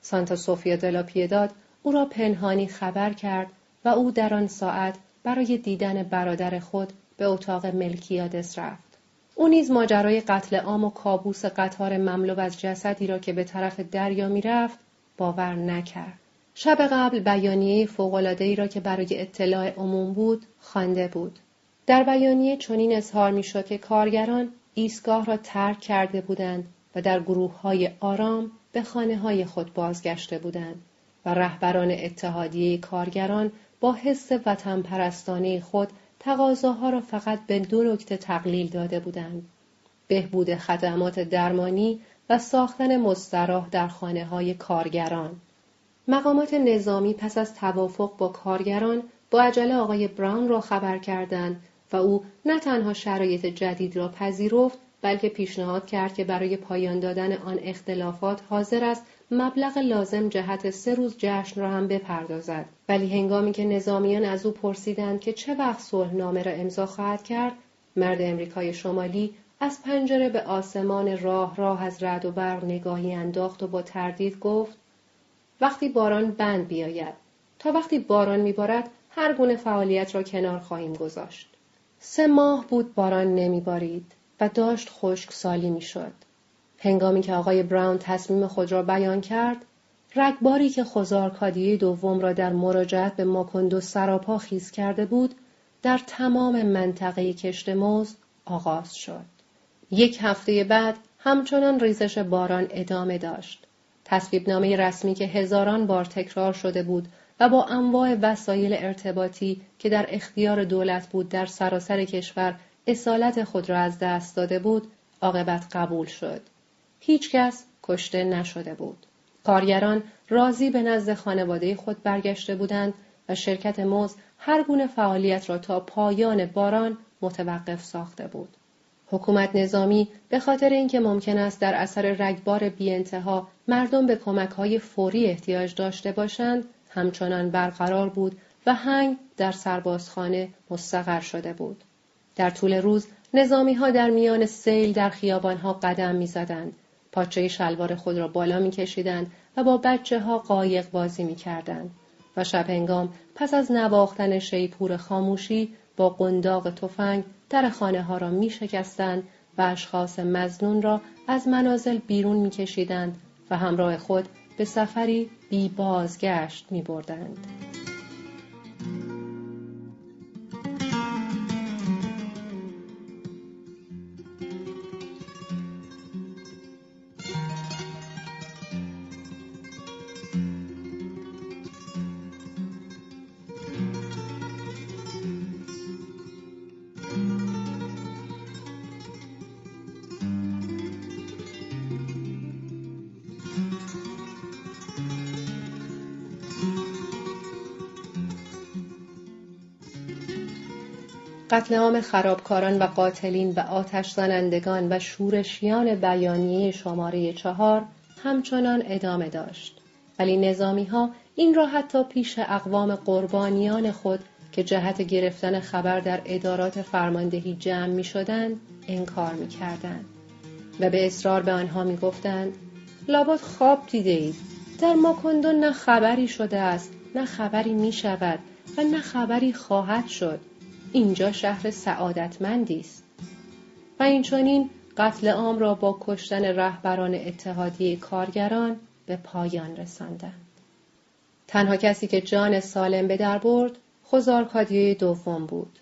سانتا سوفیا دلا پیداد او را پنهانی خبر کرد و او در آن ساعت برای دیدن برادر خود به اتاق ملکیادس رفت. او نیز ماجرای قتل عام و کابوس قطار مملو از جسدی را که به طرف دریا می‌رفت باور نکرد. شب قبل بیانیه فوق‌العاده‌ای را که برای اطلاع عموم بود خوانده بود. در بیانیه چنین اظهار می‌شد که کارگران ایستگاه را ترک کرده بودند و در گروه های آرام به خانه های خود بازگشته بودند و رهبران اتحادیه کارگران با حس وطن پرستانه خود تقاضاها را فقط به دو نکته تقلیل داده بودند. بهبود خدمات درمانی و ساختن مستراح در خانه های کارگران. مقامات نظامی پس از توافق با کارگران با عجله آقای براون را خبر کردند و او نه تنها شرایط جدید را پذیرفت بلکه پیشنهاد کرد که برای پایان دادن آن اختلافات حاضر است مبلغ لازم جهت سه روز جشن را هم بپردازد. ولی هنگامی که نظامیان از او پرسیدند که چه وقت نامه را امضا خواهد کرد مرد امریکای شمالی از پنجره به آسمان راه راه از رد و برق نگاهی انداخت و با تردید گفت وقتی باران بند بیاید. تا وقتی باران میبارد هر گونه فعالیت را کنار خواهیم گذاشت. سه ماه بود باران نمیبارید و داشت خشک سالی می‌شد. هنگامی که آقای براون تصمیم خود را بیان کرد رگباری که کادیه دوم را در مراجعت به ماکندو سراپا خیز کرده بود در تمام منطقه کشت موز آغاز شد. یک هفته بعد همچنان ریزش باران ادامه داشت. تصویب نامه رسمی که هزاران بار تکرار شده بود و با انواع وسایل ارتباطی که در اختیار دولت بود در سراسر کشور اصالت خود را از دست داده بود عاقبت قبول شد. هیچکس کشته نشده بود. کارگران راضی به نزد خانواده خود برگشته بودند و شرکت موز هر گونه فعالیت را تا پایان باران متوقف ساخته بود. حکومت نظامی به خاطر اینکه ممکن است در اثر رگبار بیانتها مردم به کمک های فوری احتیاج داشته باشند همچنان برقرار بود و هنگ در سربازخانه مستقر شده بود. در طول روز نظامی ها در میان سیل در خیابان ها قدم می زدند. پاچه شلوار خود را بالا می کشیدند و با بچه ها قایق بازی می کردند. و شب هنگام پس از نواختن شیپور خاموشی با قنداق تفنگ در خانه ها را می شکستند و اشخاص مزنون را از منازل بیرون می کشیدند و همراه خود به سفری بی بازگشت می بردند. قتل عام خرابکاران و قاتلین و آتش زنندگان و شورشیان بیانیه شماره چهار همچنان ادامه داشت. ولی نظامی ها این را حتی پیش اقوام قربانیان خود که جهت گرفتن خبر در ادارات فرماندهی جمع می شدند انکار می کردند. و به اصرار به آنها می گفتند لابد خواب دیده اید. در ماکندو نه خبری شده است نه خبری می شود و نه خبری خواهد شد. اینجا شهر سعادتمندی است. و اینچنین قتل عام را با کشتن رهبران اتحادیه کارگران به پایان رساندند. تنها کسی که جان سالم به در برد خوزارکادیه دوم بود.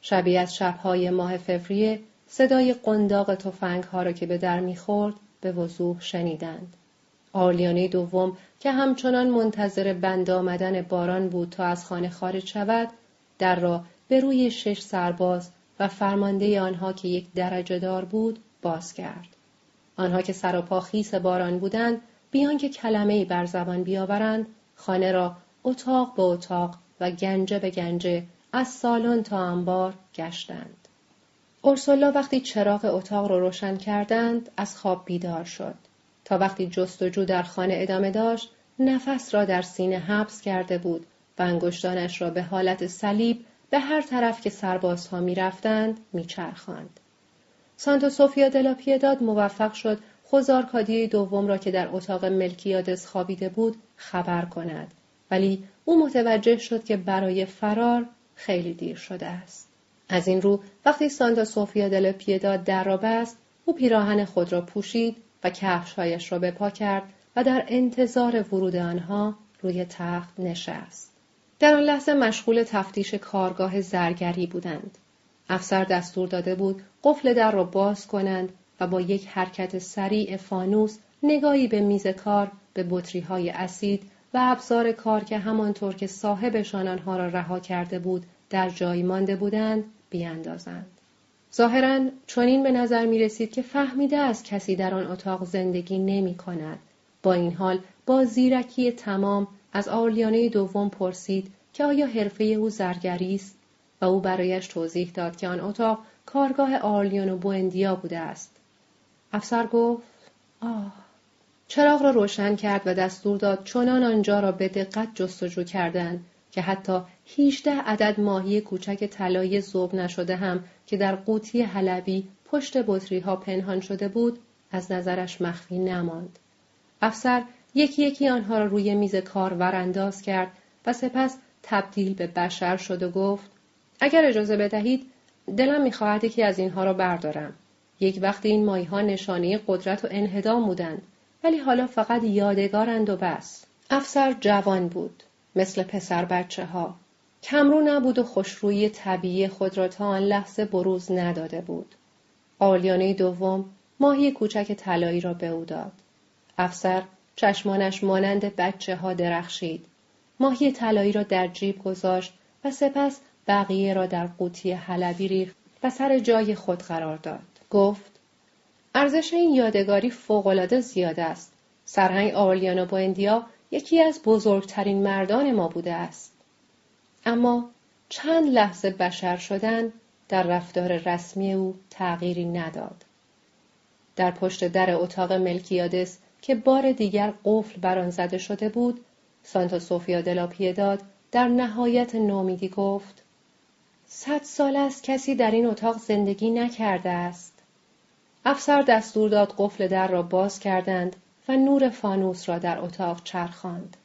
شبیه از شبهای ماه فوریه صدای قنداق تفنگ ها را که به در می‌خورد به وضوح شنیدند. آرلیانه دوم که همچنان منتظر بند آمدن باران بود تا از خانه خارج شود در را به روی شش سرباز و فرمانده آنها که یک درجه دار بود باز کرد. آنها که سر و پا خیس باران بودند بیان که کلمه بر زبان بیاورند خانه را اتاق به اتاق و گنجه به گنجه از سالن تا انبار گشتند. اورسولا وقتی چراغ اتاق را روشن کردند از خواب بیدار شد. تا وقتی جستجو در خانه ادامه داشت نفس را در سینه حبس کرده بود و انگشتانش را به حالت صلیب به هر طرف که سربازها می‌رفتند میچرخاند. سانتا سوفیا دلا پیداد موفق شد خوزارکادی دوم را که در اتاق ملکیادس خوابیده بود خبر کند. ولی او متوجه شد که برای فرار خیلی دیر شده است. از این رو وقتی سانتا سوفیا دل پیداد در را بست او پیراهن خود را پوشید و کفشهایش را به پا کرد و در انتظار ورود آنها روی تخت نشست. در آن لحظه مشغول تفتیش کارگاه زرگری بودند. افسر دستور داده بود قفل در را باز کنند و با یک حرکت سریع فانوس نگاهی به میز کار به بطری های اسید و ابزار کار که همانطور که صاحبشان آنها را رها کرده بود در جای مانده بودند بیاندازند. ظاهرا چنین به نظر می رسید که فهمیده از کسی در آن اتاق زندگی نمی کند. با این حال با زیرکی تمام از آرلیانه دوم پرسید که آیا حرفه او زرگری است و او برایش توضیح داد که آن اتاق کارگاه آرلیان و بوندیا بوده است. افسر گفت آه چراغ را روشن کرد و دستور داد چنان آنجا را به دقت جستجو کردند که حتی 18 عدد ماهی کوچک طلایی ذوب نشده هم که در قوطی حلبی پشت بطری ها پنهان شده بود از نظرش مخفی نماند. افسر یکی یکی آنها را روی میز کار ورانداز کرد و سپس تبدیل به بشر شد و گفت اگر اجازه بدهید دلم می‌خواهد یکی از اینها را بردارم. یک وقت این ماهی ها نشانه قدرت و انهدام بودند ولی حالا فقط یادگارند و بس. افسر جوان بود. مثل پسر بچه ها. کمرو نبود و خوشرویی طبیعی خود را تا آن لحظه بروز نداده بود. آلیانه دوم ماهی کوچک طلایی را به او داد. افسر چشمانش مانند بچه ها درخشید. ماهی طلایی را در جیب گذاشت و سپس بقیه را در قوطی حلبی ریخت و سر جای خود قرار داد. گفت ارزش این یادگاری فوقالعاده زیاد است. سرهنگ آرلیانو بوندیا یکی از بزرگترین مردان ما بوده است. اما چند لحظه بشر شدن در رفتار رسمی او تغییری نداد. در پشت در اتاق ملکیادس که بار دیگر قفل بر آن زده شده بود، سانتا سوفیا دلا پیداد در نهایت نامیدی گفت: صد سال است کسی در این اتاق زندگی نکرده است. افسر دستور داد قفل در را باز کردند و نور فانوس را در اتاق چرخاند.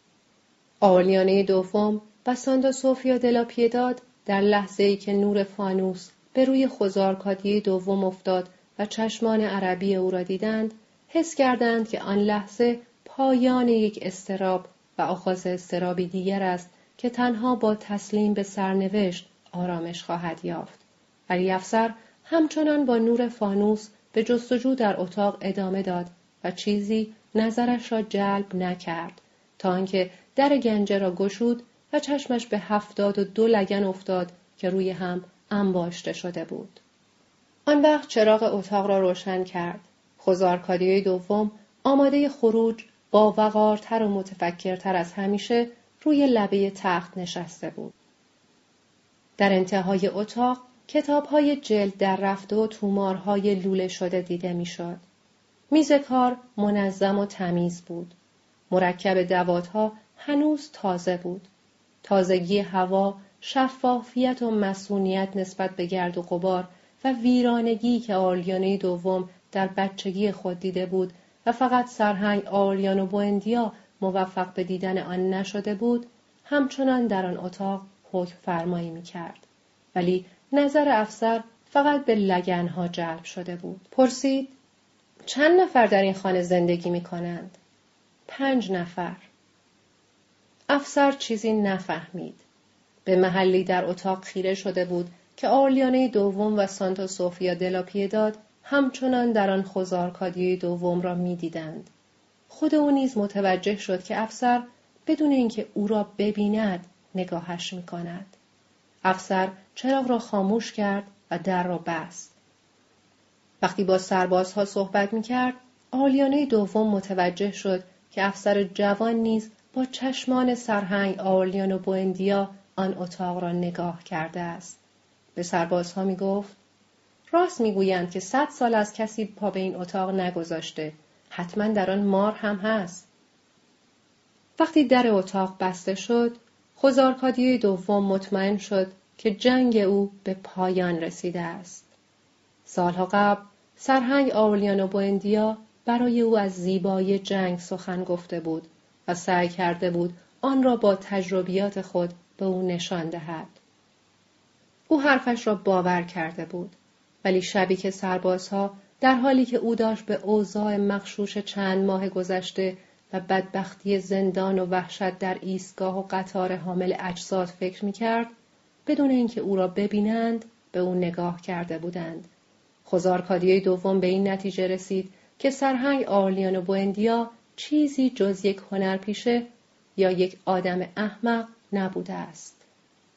آلیانه دوم و ساندا سوفیا دلا پیداد در لحظه ای که نور فانوس به روی خوزارکادی دوم افتاد و چشمان عربی او را دیدند، حس کردند که آن لحظه پایان یک استراب و آغاز استرابی دیگر است که تنها با تسلیم به سرنوشت آرامش خواهد یافت. ولی افسر همچنان با نور فانوس به جستجو در اتاق ادامه داد و چیزی نظرش را جلب نکرد تا آنکه در گنجه را گشود و چشمش به هفتاد و دو لگن افتاد که روی هم انباشته شده بود. آن وقت چراغ اتاق را روشن کرد. خوزارکادیوی دوم آماده خروج با وقارتر و متفکرتر از همیشه روی لبه تخت نشسته بود. در انتهای اتاق های جلد در رفته و تومارهای لوله شده دیده می‌شد. میز کار منظم و تمیز بود. مرکب دواتها هنوز تازه بود. تازگی هوا، شفافیت و مسئولیت نسبت به گرد و غبار و ویرانگی که آلیانه دوم در بچگی خود دیده بود و فقط سرهنگ و بوندیا موفق به دیدن آن نشده بود همچنان در آن اتاق حکم فرمایی می کرد. ولی نظر افسر فقط به لگنها جلب شده بود. پرسید چند نفر در این خانه زندگی می کنند؟ پنج نفر. افسر چیزی نفهمید. به محلی در اتاق خیره شده بود که آرلیانه دوم و سانتا سوفیا دلا پیداد همچنان در آن خوزارکادی دوم را می‌دیدند. خود او نیز متوجه شد که افسر بدون اینکه او را ببیند نگاهش می کند. افسر چراغ را خاموش کرد و در را بست. وقتی با سربازها صحبت می کرد، آلیانه دوم متوجه شد که افسر جوان نیز با چشمان سرهنگ آلیان و بوندیا آن اتاق را نگاه کرده است. به سربازها می گفت راست می‌گویند که صد سال از کسی پا به این اتاق نگذاشته. حتما در آن مار هم هست. وقتی در اتاق بسته شد، خوزارکادی دوم مطمئن شد که جنگ او به پایان رسیده است. سالها قبل سرهنگ آولیانو بوندیا برای او از زیبایی جنگ سخن گفته بود و سعی کرده بود آن را با تجربیات خود به او نشان دهد. او حرفش را باور کرده بود ولی شبی که سربازها در حالی که او داشت به اوضاع مخشوش چند ماه گذشته و بدبختی زندان و وحشت در ایستگاه و قطار حامل اجساد فکر می‌کرد بدون اینکه او را ببینند به او نگاه کرده بودند. خوزارکادیه دوم به این نتیجه رسید که سرهنگ آرلیان و بوندیا چیزی جز یک هنرپیشه یا یک آدم احمق نبوده است.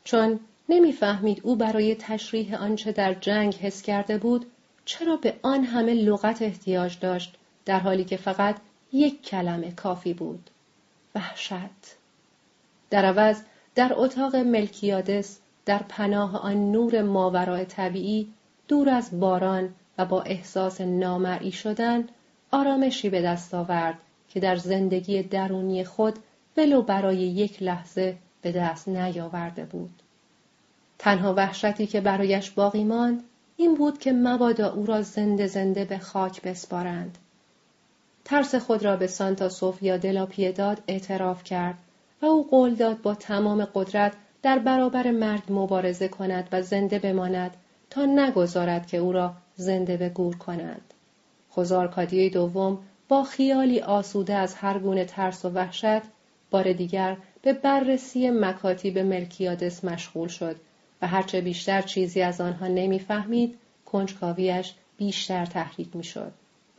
چون نمی‌فهمید او برای تشریح آنچه در جنگ حس کرده بود چرا به آن همه لغت احتیاج داشت در حالی که فقط یک کلمه کافی بود. وحشت. در عوض در اتاق ملکیادس در پناه آن نور ماورای طبیعی دور از باران و با احساس نامرئی شدن آرامشی به دست آورد که در زندگی درونی خود ولو برای یک لحظه به دست نیاورده بود. تنها وحشتی که برایش باقی ماند این بود که مبادا او را زنده زنده به خاک بسپارند ترس خود را به سانتا سوفیا دلا پیداد اعتراف کرد و او قول داد با تمام قدرت در برابر مرگ مبارزه کند و زنده بماند تا نگذارد که او را زنده به گور کنند. خوزارکادیه دوم با خیالی آسوده از هر گونه ترس و وحشت بار دیگر به بررسی مکاتیب ملکیادس مشغول شد و هرچه بیشتر چیزی از آنها نمی‌فهمید کنجکاویش بیشتر تحریک می‌شد.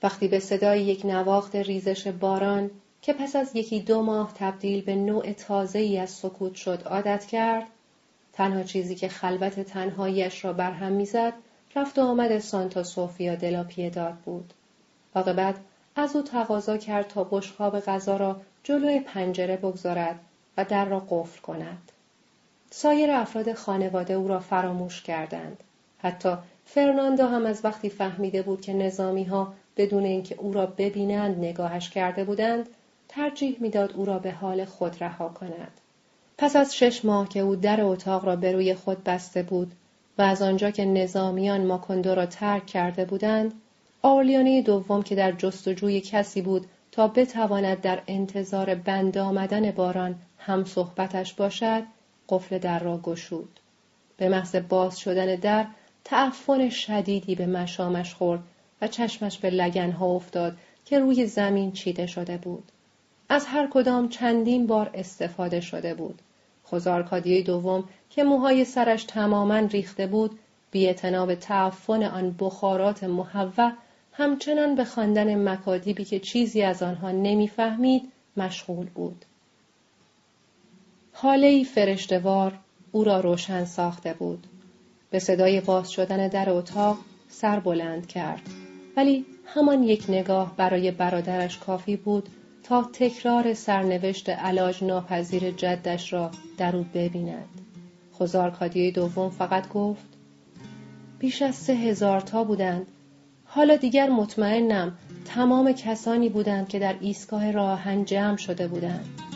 وقتی به صدای یک نواخت ریزش باران که پس از یکی دو ماه تبدیل به نوع تازه ای از سکوت شد عادت کرد تنها چیزی که خلوت تنهاییش را برهم می‌زد رفت و آمد سانتا سوفیا دلا پیداد بود. عاقبت از او تقاضا کرد تا بشخاب غذا را جلوی پنجره بگذارد و در را قفل کند. سایر افراد خانواده او را فراموش کردند. حتی فرناندو هم از وقتی فهمیده بود که نظامی ها بدون اینکه او را ببینند نگاهش کرده بودند ترجیح می‌داد او را به حال خود رها کند پس از شش ماه که او در اتاق را به روی خود بسته بود و از آنجا که نظامیان ماکندو را ترک کرده بودند آرلیانه دوم که در جستجوی کسی بود تا بتواند در انتظار بند آمدن باران هم صحبتش باشد قفل در را گشود. به محض باز شدن در تعفن شدیدی به مشامش خورد و چشمش به لگنها افتاد که روی زمین چیده شده بود. از هر کدام چندین بار استفاده شده بود. خزارکادیه دوم که موهای سرش تماما ریخته بود بی به تعفن آن بخارات محوه همچنان به خواندن مکادیبی که چیزی از آنها نمی‌فهمید مشغول بود. حاله فرشتوار او را روشن ساخته بود. به صدای باز شدن در اتاق سر بلند کرد. ولی همان یک نگاه برای برادرش کافی بود تا تکرار سرنوشت علاج ناپذیر جدش را در او ببیند. خوزارکادیه دوم فقط گفت بیش از سه هزار تا بودند. حالا دیگر مطمئنم تمام کسانی بودند که در ایستگاه راهن جمع شده بودند.